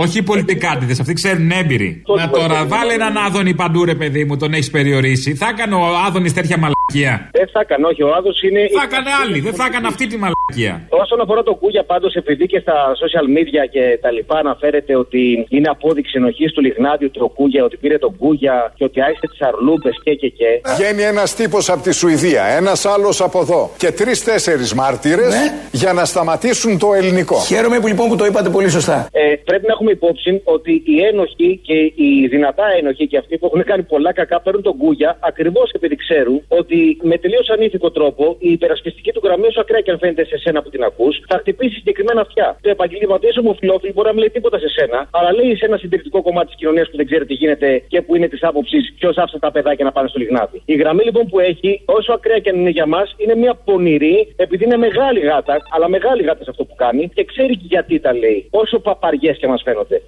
Όχι οι πολιτικάτιδε, αυτοί ξέρουν έμπειροι. Να τώρα βάλει έναν Άδωνη παντού, ρε παιδί μου, τον έχεις περιορίσει. Θα έκανε ο Άδωνης τέτοια μαλακία. Δεν θα έκανε, όχι, ο Άδος είναι. Θα έκανε άλλη, δεν θα έκανε αυτή τη μαλακία. Όσον αφορά το Κούγια, πάντως, επειδή και στα social media και τα λοιπά αναφέρεται ότι είναι απόδειξη ενοχής του Λιγνάδιου του Κούγια, ότι πήρε τον Κούγια και ότι άισε τις αρλούμπε και και και. Βγαίνει ένας τύπος από τη Σουηδία, ένας άλλος από εδώ και τρει-τέσσερι μάρτυρες για να σταματήσουν το ελληνικό. Χαίρομαι που λοιπόν που το είπατε πολύ σωστά. Ε, πρέπει να έχουμε υπόψη ότι οι ένοχοι και οι δυνατά ένοχοι και αυτοί που έχουν κάνει πολλά κακά παίρνουν τον Κούγια ακριβώς επειδή ξέρουν ότι με τελείως ανήθικο τρόπο η υπερασπιστική του γραμμή, όσο ακραία και αν φαίνεται σε σένα που την ακούς, θα χτυπήσει συγκεκριμένα αυτιά. Το επαγγελματίες ομοφυλόφιλοι μπορεί να μην λέει τίποτα σε σένα, αλλά λέει σε ένα συντηρητικό κομμάτι της κοινωνίας που δεν ξέρει τι γίνεται και που είναι της άποψης ποιος άφησε τα παιδάκια να πάνε στο λιγνάδι. Η γραμμή λοιπόν που έχει, όσο ακραία και αν είναι για μας, είναι μια πονηρή, επειδή είναι μεγάλη γάτα, αλλά μεγάλη γάτα σε αυτό που κάνει και ξέρει και γιατί τα λέει. Όσο παπαριές και μας φαίνονται.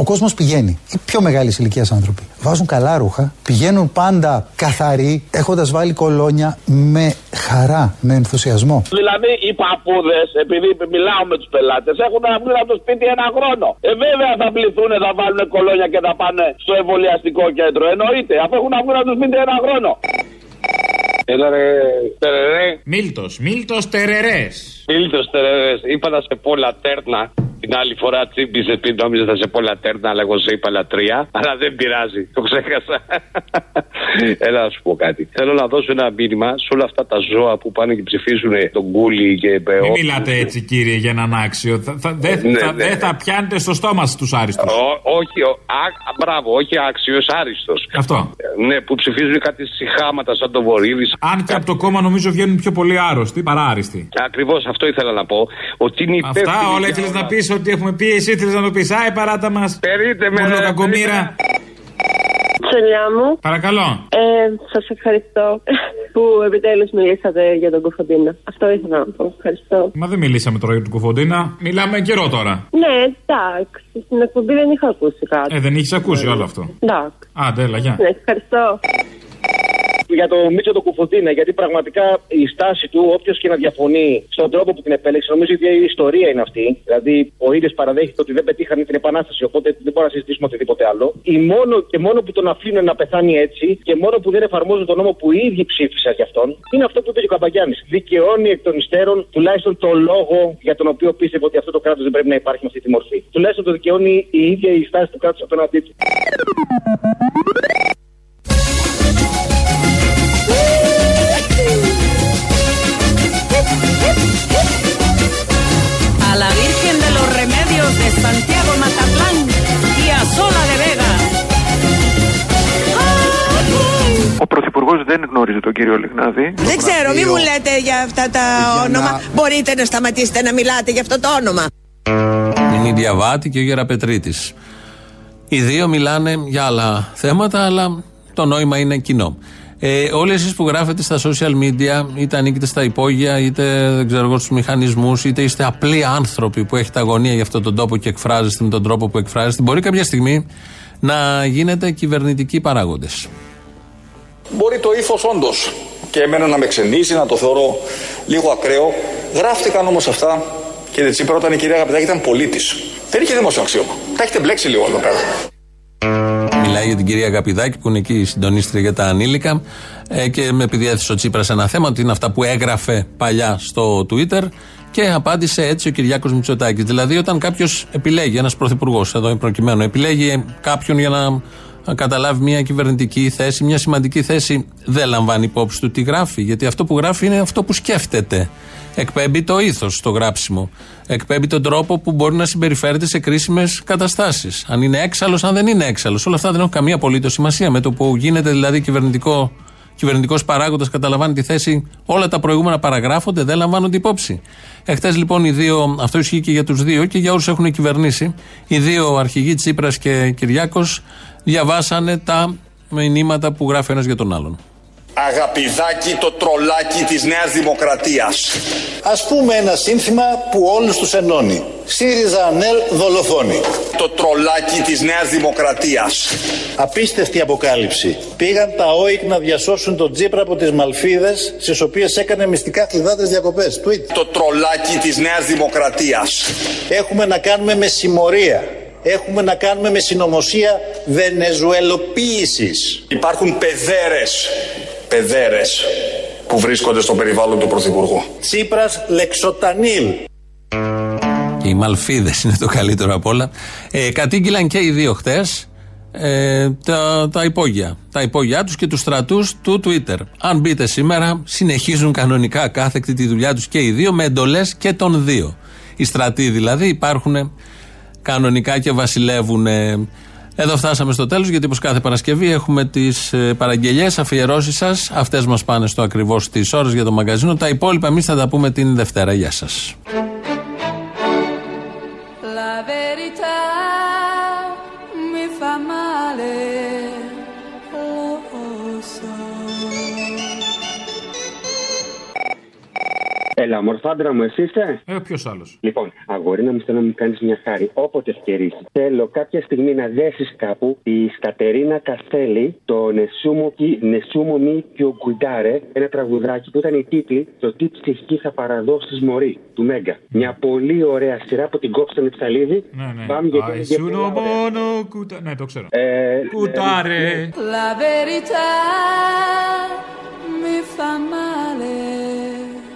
Ο κόσμος πηγαίνει. Οι πιο μεγάλη ηλικία άνθρωποι. Βάζουν καλά ρούχα, πηγαίνουν πάντα καθαροί, έχοντας βάλει κολόνια με χαρά, με ενθουσιασμό. Δηλαδή οι παππούδες, επειδή μιλάω με τους πελάτες, έχουν να βγουν από το σπίτι ένα χρόνο. Ε, βέβαια θα πληθούν, θα βάλουν κολόνια και θα πάνε στο εμβολιαστικό κέντρο. Εννοείται, αφού έχουν να βγουν από το σπίτι ένα χρόνο. Έλα ρε, τερερέ. Μίλτος, Μίλτος τερερές. Μίλτος τερερές. Είπα να σε πω λατέρνα. Την άλλη φορά τσίμπησε πει, νόμιζα θα σε πω λατέρνα, αλλά εγώ σε είπα λατρεία. Αλλά δεν πειράζει, το ξέχασα. (laughs) Έλα να σου πω κάτι. Θέλω να δώσω ένα μήνυμα σε όλα αυτά τα ζώα που πάνε και ψηφίζουν τον κούλι και Μην μιλάτε έτσι, κύριε, για έναν άξιο. Θα, θα, δεν Ναι, θα, ναι. δεν θα πιάνετε στο στόμα σας τους άριστους. όχι, ο, α, μπράβο, όχι άξιος, άριστος. Αυτό. Ναι, που ψηφίζουν κάτι συχάματα σαν το Βορύδης. Αν και από το κόμμα νομίζω βγαίνουν πιο πολύ άρρωστοι παρά άριστοι. Ακριβώς αυτό ήθελα να πω. Ότι είναι Αυτά υπεύθυνοι όλα για ήθελες να πεις ότι έχουμε πει, εσύ ήθελε να το πεις. Άι, παράτα μας. Περίτε με, Μόνο ρε, κακομήρα. Τσολιά μου. Παρακαλώ. Ε, Σας ευχαριστώ που επιτέλους μιλήσατε για τον Κοφοντίνα. Αυτό ήθελα να πω. Ευχαριστώ. Μα δεν μιλήσαμε τώρα για τον Κουφοντίνα. Μιλάμε καιρό τώρα. Ναι, εντάξει. Στην εκπομπή δεν είχα ακούσει κάτι. Ε, δεν είχε ακούσει όλο αυτό. Εντάξει. Άντε, έλα, γεια. Ναι, ευχαριστώ. Για το Μίτσο το Κουφοντίνα, γιατί πραγματικά η στάση του, όποιος και να διαφωνεί στον τρόπο που την επέλεξε, νομίζω ότι η ιστορία είναι αυτή. Δηλαδή, ο ίδιος παραδέχεται ότι δεν πετύχανε την επανάσταση, οπότε δεν μπορούμε να συζητήσουμε οτιδήποτε άλλο. Η μόνο, και μόνο που τον αφήνουν να πεθάνει έτσι και μόνο που δεν εφαρμόζουν τον νόμο που οι ίδιοι ψήφισαν για αυτόν, είναι αυτό που είπε και ο Καμπαγιάννης. Δικαιώνει εκ των υστέρων τουλάχιστον το λόγο για τον οποίο πίστευε ότι αυτό το κράτος δεν πρέπει να υπάρχει με αυτή τη μορφή. Τουλάχιστον το δικαιώνει η ίδια η στάση του κράτους απέναντί του. La Virgen de los Remedios de Santiago Matatlán y a Sola de Vega. Ο Πρωθυπουργός δεν γνώριζε τον κύριο Λιγνάδη. Δεν ξέρω, μην μου λέτε για αυτά τα όνομα. Μπορείτε να σταματήσετε να μιλάτε για αυτό το όνομα. Είναι η Διαβάτη και ο Γεραπετρίτης. Οι δύο μιλάνε για άλλα θέματα, αλλά το νόημα είναι κοινό. Ε, όλοι εσείς που γράφετε στα social media, είτε ανήκετε στα υπόγεια, είτε δεν ξέρω εγώ στους μηχανισμούς, είτε είστε απλοί άνθρωποι που έχετε αγωνία για αυτόν τον τόπο και εκφράζεστε με τον τρόπο που εκφράζεστε, μπορεί κάποια στιγμή να γίνετε κυβερνητικοί παράγοντες. Μπορεί το ύφος όντως και εμένα να με ξενίζει, να το θεωρώ λίγο ακραίο. Γράφτηκαν όμως αυτά, κύριε Τσίπρα, όταν η κυρία Αγαπητάκη ήταν πολίτης. Δεν είχε δημόσιο αξίωμα. Τα έχετε μπλέξει λίγο εδώ πέρα. Μιλάει για την κυρία Αγαπηδάκη που είναι εκεί η συντονίστρια για τα ανήλικα ε, και με επειδή έθεσε ο Τσίπρας ένα θέμα ότι είναι αυτά που έγραφε παλιά στο Twitter και απάντησε έτσι ο Κυριάκος Μητσοτάκης. Δηλαδή όταν κάποιος επιλέγει, ένας πρωθυπουργός εδώ προκειμένου, επιλέγει κάποιον για να καταλάβει μια κυβερνητική θέση, μια σημαντική θέση, δεν λαμβάνει υπόψη του τι γράφει. Γιατί αυτό που γράφει είναι αυτό που σκέφτεται. Εκπέμπει το ήθος στο γράψιμο. Εκπέμπει τον τρόπο που μπορεί να συμπεριφέρεται σε κρίσιμες καταστάσεις. Αν είναι έξαλλος, αν δεν είναι έξαλλος. Όλα αυτά δεν έχουν καμία απολύτως σημασία. Με το που γίνεται δηλαδή κυβερνητικό κυβερνητικός παράγοντας καταλαμβάνει τη θέση, όλα τα προηγούμενα παραγράφονται, δεν λαμβάνονται υπόψη. Εχθές λοιπόν οι δύο, αυτό ισχύει και για τους δύο και για όσους έχουν κυβερνήσει, οι δύο αρχηγοί Τσίπρας και Κυριάκος διαβάσανε τα μηνύματα που γράφει ένας για τον άλλον. Αγαπηδάκι το τρολάκι της Νέας Δημοκρατίας. Ας πούμε ένα σύνθημα που όλους τους ενώνει. ΣΥΡΙΖΑ ΑΝΕΛ δολοφόνη. Το τρολάκι της Νέας Δημοκρατίας. Απίστευτη αποκάλυψη. Πήγαν τα ΟΙΚ να διασώσουν τον Τζίπρα από τις Μαλφίδες, στις οποίες έκανε μυστικά κλειδάτες διακοπές. Tweet. Το τρολάκι της Νέας Δημοκρατίας. Έχουμε να κάνουμε με συμμορία. Έχουμε να κάνουμε με συνωμοσία βενεζουελοποίησης. Υπάρχουν παιδέρες, παιδέρες που βρίσκονται στο περιβάλλον του Πρωθυπουργού. Τσίπρας Λεξοτανίλ. Και οι Μαλφίδες είναι το καλύτερο απ' όλα. Ε, κατήγγυλαν και οι δύο χτες ε, τα, τα υπόγεια. Τα υπόγειά τους και τους στρατούς του Twitter. Αν μπείτε σήμερα, συνεχίζουν κανονικά κάθεκτη τη δουλειά τους και οι δύο με εντολές και των δύο. Οι στρατοί δηλαδή υπάρχουν κανονικά και βασιλεύουν. Ε. Εδώ φτάσαμε στο τέλος, γιατί όπως κάθε Παρασκευή έχουμε τις παραγγελίε, αφιερώσεις σας. Αυτές μας πάνε στο ακριβώς τις ώρες για το μαγκαζίνο. Τα υπόλοιπα εμείς θα τα πούμε την Δευτέρα. Γεια σας. Έλα, μορφάντρα μου, εσύ είσαι. Ε, ποιο άλλο. Λοιπόν, αγορίνα μου, θέλω να μου κάνει μια χάρη. Όποτε ευκαιρίσει. Θέλω κάποια στιγμή να δέσει κάπου τη Κατερίνα Καστέλη, το Νεσούμο, Νεσούμο Μη Πιο Γκουντάρε, ένα τραγουδάκι που ήταν η τίτλη Το τι ψυχή θα παραδώσει Μωρή του Μέγκα. Μια πολύ ωραία σειρά που την κόψανε ψαλίδι. Ναι, ναι. Πάμε γιατί είναι και Αισούνο πολλά ωραία. μόνο κουτά. Ναι, το ξέρω. Ε, Κουτάρε. La verità mi fa male, lo sai.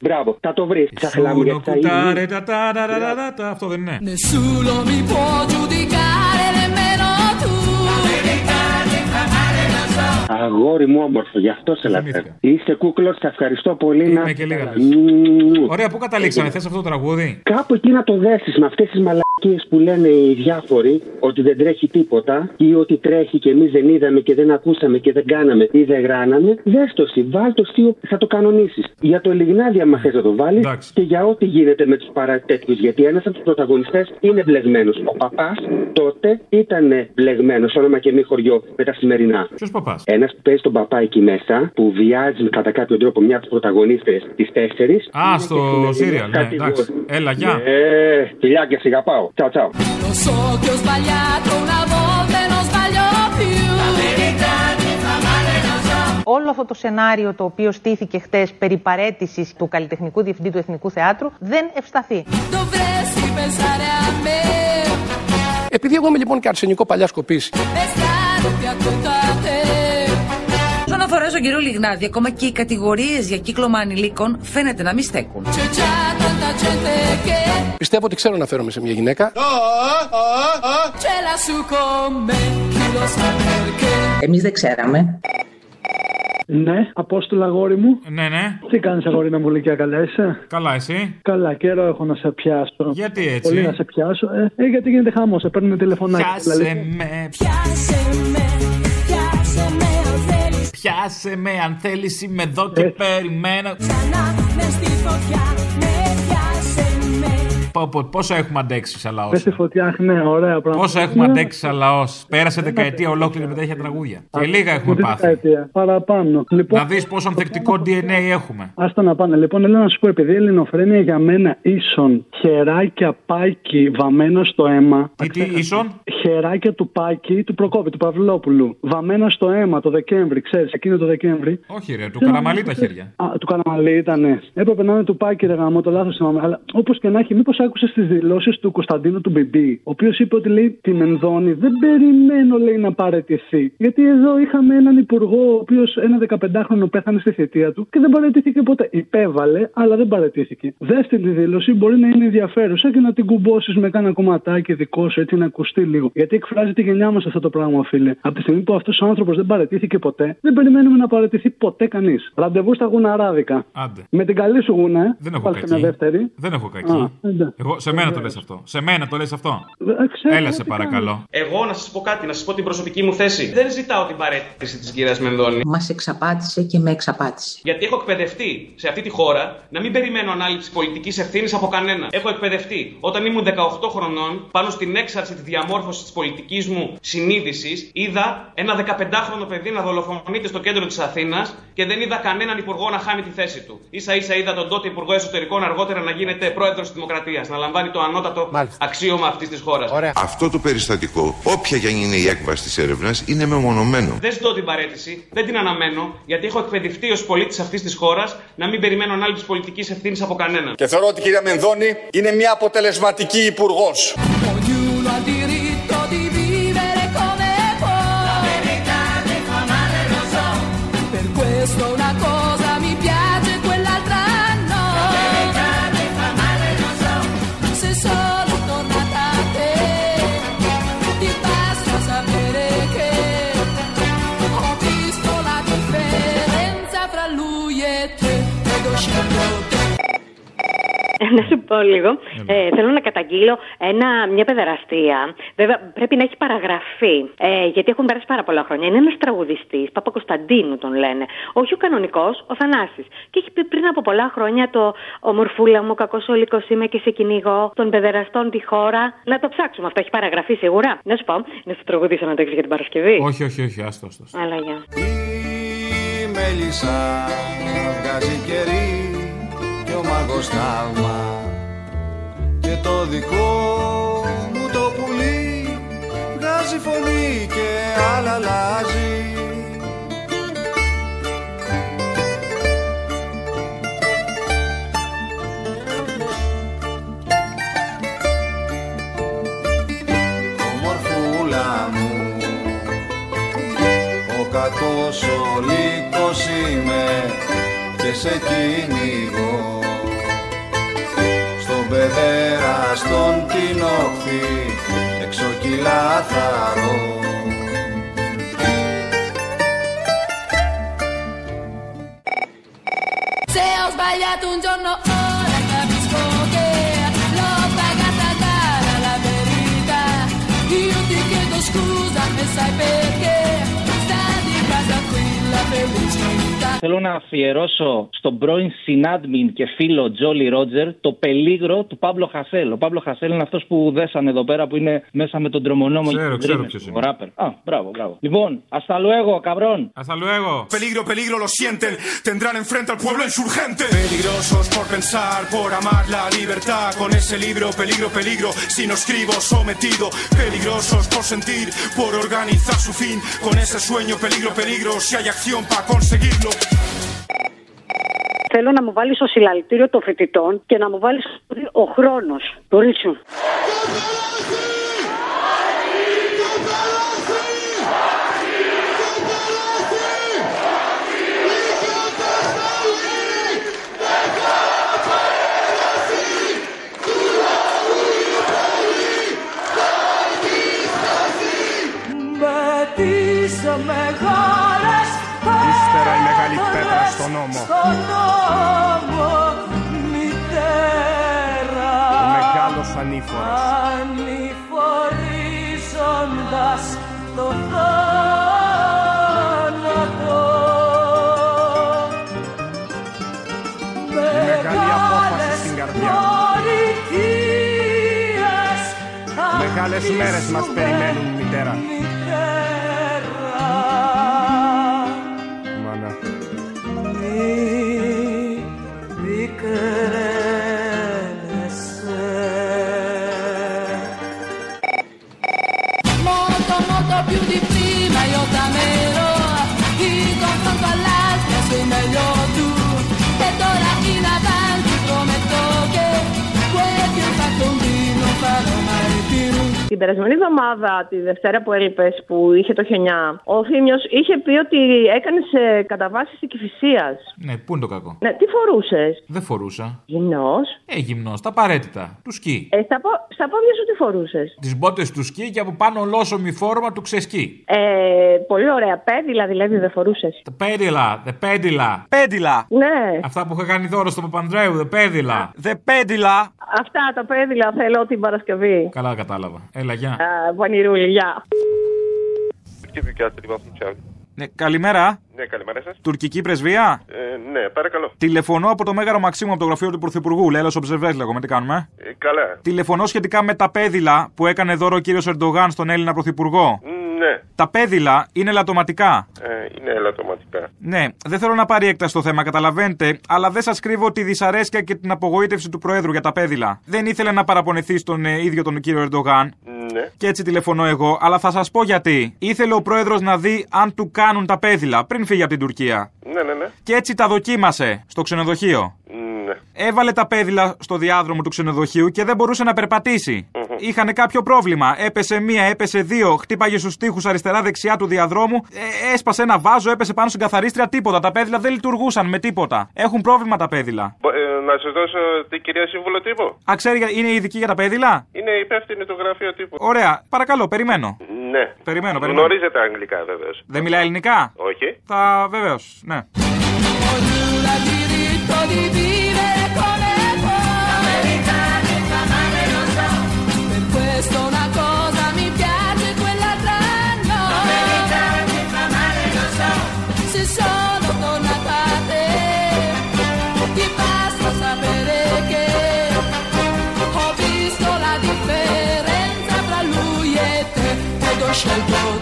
Μπράβο, θα το βρεις. Ξαχλάμε για τα Κουτάρε, τα, τα, τα, τα, τα, τα, τα, Αυτό δεν είναι. Αγόρι μου όμορφο, γι' αυτό σε λατρεύω. Είσαι κούκλος, σε ευχαριστώ πολύ. Είμαι να- και λίγα. Μμμ. Ωραία, πού καταλήξαμε, θε αυτό το τραγούδι. Κάπου εκεί να το δέσει με αυτέ τι μαλακίε που λένε οι διάφοροι ότι δεν τρέχει τίποτα ή ότι τρέχει και εμείς δεν είδαμε και δεν ακούσαμε και δεν κάναμε ή δεν γράναμε. Δες το εσύ, βάλ το εσύ, θα το κανονίσεις. Για το Λιγνάδι, άμα θες να το βάλεις και για ό,τι γίνεται με τους παρατέτοιους. Γιατί ένας από τους πρωταγωνιστές είναι μπλεγμένος. Ο παπάς τότε ήταν μπλεγμένος, όνομα και μη χωριό με τα σημερινά. Ποιος παπάς; Ένας που παίζει τον παπά εκεί μέσα, που βιάζει κατά κάποιο τρόπο μια από τις πρωταγωνίστε τι τέσσερι. Α, στο Σύριαλ, ναι, εντάξει. Έλα, γεια. Ε, φιλιά και σιγά πάω. Τσαου, τσαου. Lo so che ho sbagliato una volta e non sbaglio più. La verità ti fa male, lo so. Όλο αυτό το σενάριο το οποίο στήθηκε χτες περί παρέτησης του καλλιτεχνικού διευθυντή του Εθνικού Θεάτρου δεν ευσταθεί. Dovresti pensare a me. Επειδή εγώ είμαι λοιπόν και αρσενικό παλιά σκοπής, Όσον αφορά στον κύριο Λιγνάδη, ακόμα και οι κατηγορίες για κύκλωμα ανηλίκων φαίνεται να μην στέκουν. C'è già tanta gente che πιστεύω ότι ξέρω να φέρομαι σε μια γυναίκα. ce l'ha su con me. Chi lo sa perché. Εμείς δεν ξέραμε. Ναι, Απόστολα αγόρι μου. Ναι, ναι. Τι κάνεις, αγόρι μου, Λυκιά, καλά είσαι; Καλά, εσύ; Καλά, καιρό έχω να σε πιάσω. Γιατί έτσι; Πολύ να σε πιάσω. Ε, ε, γιατί γίνεται χάμος, σε παίρνουν τηλεφωνάκι. Πιάσε δηλαδή. με. Πιάσε με, πιάσε με αν θέλεις. Πιάσε με αν θέλεις, είμαι εδώ και περιμένω. Ξανά μες στη φωτιά, με πιάσε με. Πω, πω, Πόσο έχουμε αντέξει σαν λαός. Πες στη φωτιά, αχ, ναι, ωραία πράγματα. Πόσο έχουμε Ναι, αντέξει σαν λαός. Πέρασε δεκαετία ολόκληρη με τέτοια τραγούδια. Και λίγα έχουμε αυτή τη πάθει. δεκαετία. Παραπάνω. Λοιπόν, Να δεις πόσο ανθεκτικό DNA έχουμε. Άστα να πάνε. Λοιπόν, θέλω να σου πω, επειδή η ελληνοφρένεια για μένα ίσον χεράκια πάκι βαμμένο στο αίμα. Τι, τι, ίσον; Χεράκια του πάκι του Προκόπη, του Παυλόπουλου. Βαμμένα στο αίμα το Δεκέμβρη, ξέρεις, εκείνο το Δεκέμβρη. Όχι, ρε, του Θέλω να καραμαλί μου τα πεις- χέρια. Α, του Καραμαλή ήταν. Έπρεπε να είναι του Πάκη, ρε γαμό, το λάθος θυμάμαι. Αλλά όπως και να έχει, μήπως άκουσε τι δηλώσεις του Κωνσταντίνου του Μπιμπί, ο οποίος είπε ότι λέει τη Μενδώνη δεν περιμένω λέει να παραιτηθεί. Γιατί εδώ είχαμε έναν υπουργό, ο οποίος ένα 15χρονο πέθανε στη θητεία του και δεν παραιτήθηκε ποτέ. Υπέβαλε, αλλά δεν παραιτήθηκε. Δε τη δήλωση, μπορεί να είναι ενδιαφέρουσα και να την κουμπώσεις με κάνα κομματάκι δικό σου, έτσι να ακουστεί λίγο. Γιατί εκφράζει τη γενιά μας αυτό το πράγμα, φίλε. Από τη στιγμή που αυτός ο άνθρωπος δεν παραιτήθηκε ποτέ, δεν περιμένουμε να παραιτηθεί ποτέ κανείς. Ραντεβού στα γουναράδικα. Άντε. Με την καλή σου γούνα, ε. Δεν έχω Πάλι σε κακή. μια δεύτερη. Δεν έχω Α, κακή. εντάξει. Εγώ, σε μένα το λες αυτό. Σε μένα το λες αυτό. Ε, ξέρω Έλα τι σε κάνω. παρακαλώ. Εγώ να σας πω κάτι, να σας πω την προσωπική μου θέση. Δεν ζητάω την παρέτηση της κυρίας Μενδώνη. Μας εξαπάτησε και με εξαπάτησε. Γιατί έχω εκπαιδευτεί σε αυτή τη χώρα να μην περιμένω ανάληψη πολιτικής ευθύνης από κανένα. Έχω εκπαιδευτεί όταν ήμουν 18 χρονών, πάνω στην έξαρση τη διαμόρφωσης της πολιτικής μου συνείδησης, είδα ένα 15χρονο παιδί να δολοφονείται στο κέντρο της Αθήνας και δεν είδα κανέναν υπουργό να χάνει τη θέση του. σα ίσα είδα τον τότε Υπουργό Εσωτερικών αργότερα να γίνεται πρόεδρος της Δημοκρατίας, να λαμβάνει το ανώτατο αξίωμα αυτής της χώρας. Αυτό το περιστατικό, όποια και αν είναι η έκβαση της έρευνας, είναι μεμονωμένο. Δεν ζητώ την παρέτηση, δεν την αναμένω, γιατί έχω εκπαιδευτεί ως πολίτης αυτής της χώρας να μην περιμένω ανάληψη πολιτικής ευθύνης από κανέναν. Και θεωρώ ότι η κυρία Μενδώνη είναι μια αποτελεσματική υπουργός. Να σου πω λίγο. Ε, θέλω να καταγγείλω ένα, μια παιδεραστία. Βέβαια, πρέπει να έχει παραγραφεί. Ε, γιατί έχουν περάσει πάρα πολλά χρόνια. Είναι ένας τραγουδιστής, Παπα-Κωνσταντίνου τον λένε. Όχι ο κανονικός, ο Θανάσης. Και έχει πει πριν από πολλά χρόνια το Ομορφούλα μου, κακός ολικό είμαι και σε κυνηγώ των παιδεραστών τη χώρα. Να το ψάξουμε. Αυτό έχει παραγραφεί σίγουρα. Να σου πω, να σου τραγουδήσω να το έχεις για την Παρασκευή. Όχι, όχι, όχι, άστο, άστο. Αλλά για. Η μέλισσα βγάζει κερί και ο μάγος τάλμα και το δικό μου το πουλί βγάζει φωνή και άλλα αλλάζει Ομορφούλα μου ο κακός ο λύκος είμαι και σε κυνηγώ νησί έξω κυλάθαρο Se ho sbagliato un giorno ora capisco che l'ho pagata cara la verità Io ti chiedo scusa e sai perché Θέλω να αφιερώσω στον πρώην συνάδμιν και φίλο Τζόλι Ρότζερ το πελίγρο του Παύλο Χασέλ. Ο Παύλο Χασέλ είναι αυτό που δέσανε εδώ πέρα που είναι μέσα με τον τρομονόμο Ξέρω, και ξέρω τον ποιος Ο είναι. ράπερ. Α, μπράβο, μπράβο. Λοιπόν, hasta luego, cabrón. Hasta luego. Peligro, peligro, lo sienten. Tendrán enfrente al pueblo insurgente. Peligrosos por pensar, por amar la libertad. Con ese libro, peligro, peligro. Si no escribo, sometido. Peligrosos por sentir, por organizar su fin. Con ese sueño, peligro, peligro. Si hay acción para conseguirlo. Θέλω να μου βάλεις στο συλλαλητήριο των φοιτητών και να μου βάλεις ο χρόνος. Του Ρίτσου. Μεγάλη πέτρα στον νόμο. στον νόμο μητέρα Ο μεγάλος ανήφορος. ανηφορίζοντας το θάνατο Η μεγάλη απόφαση στην καρδιά. πολιτείες Μεγάλες μέρες μας περιμένουν, μητέρα. Την περασμένη εβδομάδα, τη Δευτέρα που έλειπες, που είχε το χιονιά, ο Θήμιος είχε πει ότι έκανες καταβάσεις κυφυσία. Ναι, πού είναι το κακό; Ναι, τι φορούσες; Δεν φορούσα. Γυμνός. Ε, γυμνός, τα απαραίτητα. Του σκι. Ε, στα, πο- στα πόδια σου τι φορούσες. Τις μπότες του σκι και από πάνω ολόσωμη φόρμα του ξεσκι. Ε, πολύ ωραία. Πέδιλα δηλαδή δεν φορούσες. Τα πέντιλα, δε πέντιλα. Πέντιλα. Ναι. Αυτά που είχα κάνει δώρο στον Παπανδρέου, δε πέντιλα. Δε πέντιλα. Αυτά τα πέδιλα θέλω την Παρασκευή. Καλά, κατάλαβα. Έλα, γεια. Α, Πανηρούλη, γεια. Ναι, καλημέρα. Ναι, καλημέρα σας. Τουρκική πρεσβεία; Ε, ναι, παρακαλώ. Τηλεφωνώ από το Μέγαρο Μαξίμου από το γραφείο του Πρωθυπουργού. Λέλο Οψερβέ, λέγομαι. Τι κάνουμε; Ε, καλά. Τηλεφωνώ σχετικά με τα πέδιλα που έκανε δώρο ο κύριος Ερντογάν στον Έλληνα Πρωθυπουργό. Ναι, Τα πέδιλα είναι λατωματικά. ε, είναι ελαττωματικά. Ναι, δεν θέλω να πάρει έκταση το θέμα, καταλαβαίνετε, αλλά δεν σας κρύβω τη δυσαρέσκεια και την απογοήτευση του Προέδρου για τα πέδιλα. Δεν ήθελε να παραπονεθεί στον ε, ίδιο τον κύριο Ερντογάν. Ναι. Και έτσι τηλεφωνώ εγώ, αλλά θα σας πω γιατί. Ήθελε ο Πρόεδρος να δει αν του κάνουν τα πέδιλα πριν φύγει από την Τουρκία. Ναι, ναι, ναι. Και έτσι τα δοκίμασε στο ξενοδοχείο. ναι. Έβαλε τα πέδιλα στο διάδρομο του ξενοδοχείου και δεν μπορούσε να περπατήσει. Είχαν κάποιο πρόβλημα. Έπεσε μία, έπεσε δύο, χτύπαγε στους τοίχου αριστερά-δεξιά του διαδρόμου, ε, έσπασε ένα βάζο, έπεσε πάνω στην καθαρίστρια, τίποτα. Τα πέδιλα δεν λειτουργούσαν με τίποτα. Έχουν πρόβλημα τα πέδιλα. Μπο- ε, να σα δώσω την κυρία σύμβουλο τύπου. Α, ξέρει, για- είναι ειδική για τα πέδιλα. Είναι υπεύθυνη του γραφείου τύπου. Ωραία, παρακαλώ, περιμένω. Ναι. Περιμένω, περιμένω. Γνωρίζετε αγγλικά βεβαίως. Δεν μιλάει ελληνικά; Όχι. Θα βεβαίως, ναι. Social Club.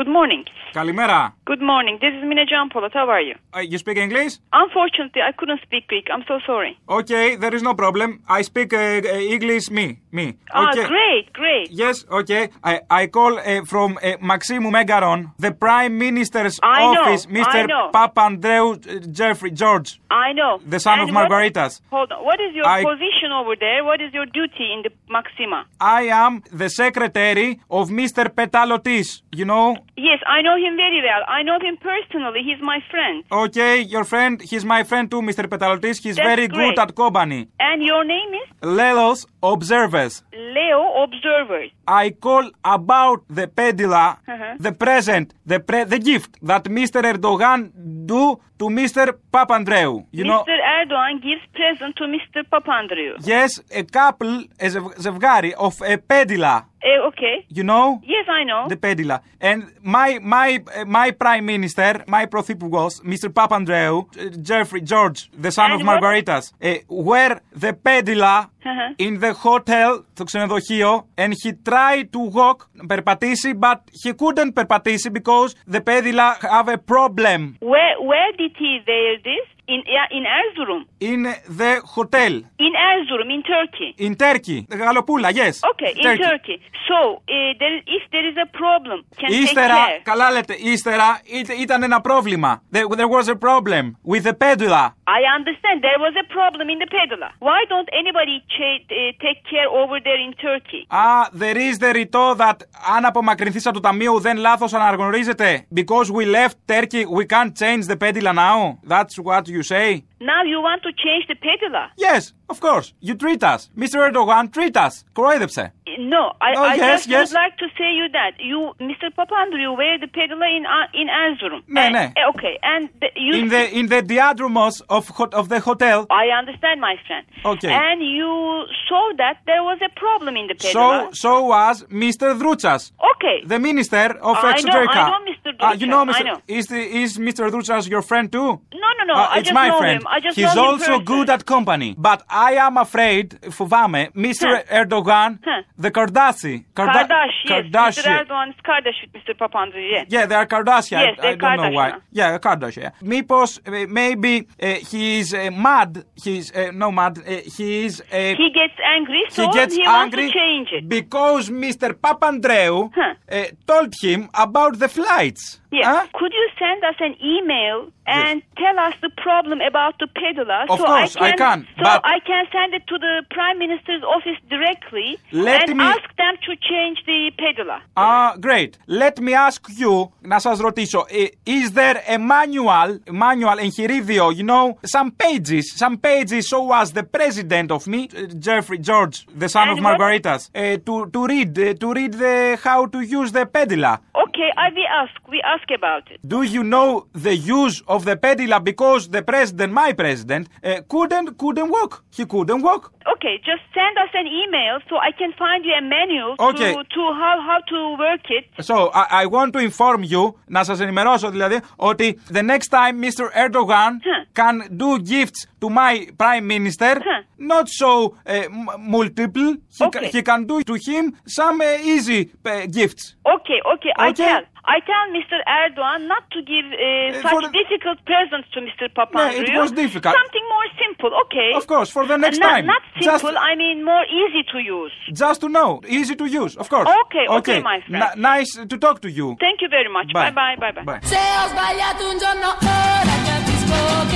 Good morning. Kalimera. Good morning. This is Mine Giampolot. How are you? Uh, you speak English? Unfortunately, I couldn't speak Greek. I'm so sorry. Okay, there is no problem. I speak uh, uh English, me. me. Ah, okay. Ah, great, great. Yes, okay. I, I call uh, from uh, Maximum Megaron, the Prime Minister's I office, know, Mr. I know. Papandreou uh, Jeffrey George. I know. The son and of Margaritas. Hold on. What is your I, position over there? What is your duty in the Maxima? I am the secretary of Mr. Petalotis, you know? Yes, I know him very well. I know him personally. He's my friend. Okay, your friend. He's my friend too, Mr. Petalotis. He's That's very great. good at Kobani. And your name is? Lelos Observers. Leo Observers. I call about the pedila, uh-huh. the present, the pre- the gift that Mr. Erdogan do to Mr. Papandreou. You Mr. know, Erdogan gives present to Mr. Papandreou. Yes, a couple, a zevgari of a pedila. Eh, okay. You know? Yes, I know. The pedila. And my my uh, my prime minister, my πρωθυπουργός, Mr. Papandreou, uh, Jeffrey George, the son And of what- Margaritas, uh, were the pedila Uh-huh. in the hotel, το ξενοδοχείο, and he tried to walk, περπατήσει, but he couldn't περπατήσει because the pedila have a problem Where where did he wear this? In yeah, in Erzurum. in the hotel In Erzurum, in Turkey. in Turkey. Γαλοπούλα, yes. Okay, in Turkey. So, uh, there, if there is a problem, can take Ύστερα, care. καλά λέτε, ύστερα είτε- ήταν ένα πρόβλημα. There, there was a problem with the pedula. I understand there was a problem in the pedala. Why don't anybody cha- uh, take care over there in Turkey? Ah, there is the ρητό that αν απομακρυνθείς από το ταμείο δεν λάθος αναγνωρίζεται. Because we left Turkey, we can't change the pedula now. That's what you you say? Now you want to change the pedula? Yes, of course. You treat us. Mr. Erdogan, treat us. Koraydepse. No, I, no, I yes, just yes. would like to say you that. You, Mr. Papandreou, wear the pedula in, uh, in Erzurum. No, no. Eh, okay, and the, you... In the, in the diadromos of, of the hotel. I understand, my friend. Okay. And you saw that there was a problem in the pedula. So, so was Mr. Druchas. Okay. The minister of uh, Exoterica. I know, I know Mr. Druchas. Uh, you know, Mr. Know. Is, the, is Mr. Druchas your friend too? No, no, no. Uh, I it's just my know friend. Him. I just He's know him also personally. good at company. But I am afraid, φοβάμαι, Mr. Erdogan, Huh. the Kardashian. Karda- Kardash, yes. Mr. Kardashian. Erdogan is Kardash with Mr. Papandreou, yeah. Yeah, they are Kardashian. Yes, I, I they're don't know why. Kardashian. Yeah, Kardashian. Mipos, uh, maybe uh, he's uh, mad. He's uh, no mad. Uh, he's uh, He gets angry, so he gets wants angry to change it. because Mr. Papandreou uh, told him about the flights. Yeah. Huh? Could you send us an email and tell us the problem about the pedala? Of so course, I I can, can, So but- I can send it to the Prime Minister's office directly Let and me- ask them to change the pedala. Ah, great. Let me ask you, να σας ρωτήσω, ε, is there a manual, manual εγχειρίδιο, you know, some pages, some pages so as the president of me, uh, Jeffrey George, the son And of what- Margaritas, uh, to, to read, uh, to read the, how to use the pedila. Okay, I we ask. We ask about it. Do you know the use of the pedila because the president, my president, uh, couldn't, couldn't walk. He couldn't walk. Okay, just send us an email so I can find you a manual Okay. to, to how, how to work it. So, I, I want to inform you, να σας ενημερώσω δηλαδή, ότι the next time Mr. Erdogan can do gifts to my prime minister, not so uh, m- multiple, he, ca- he can do to him some uh, easy uh, gifts. Okay, okay, I tell. I tell Mr. Erdogan not to give uh, such difficult presents to Mr. Papandreou. No, it was difficult. Something more simple, okay? Of course, for the next not, time. Not Just- simple, I mean more easy to use. Just to know, easy to use, of course. Okay, okay, my friend. N- nice to talk to you. Thank you very much. Bye. Bye bye, bye bye.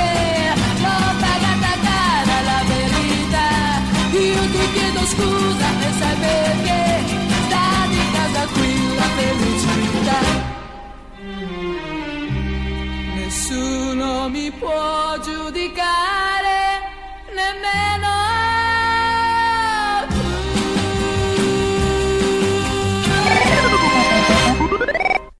Bye. Io ti chiedo scusa e sai perché sta di casa qui la felicità. Nessuno mi può giudicare, nemmeno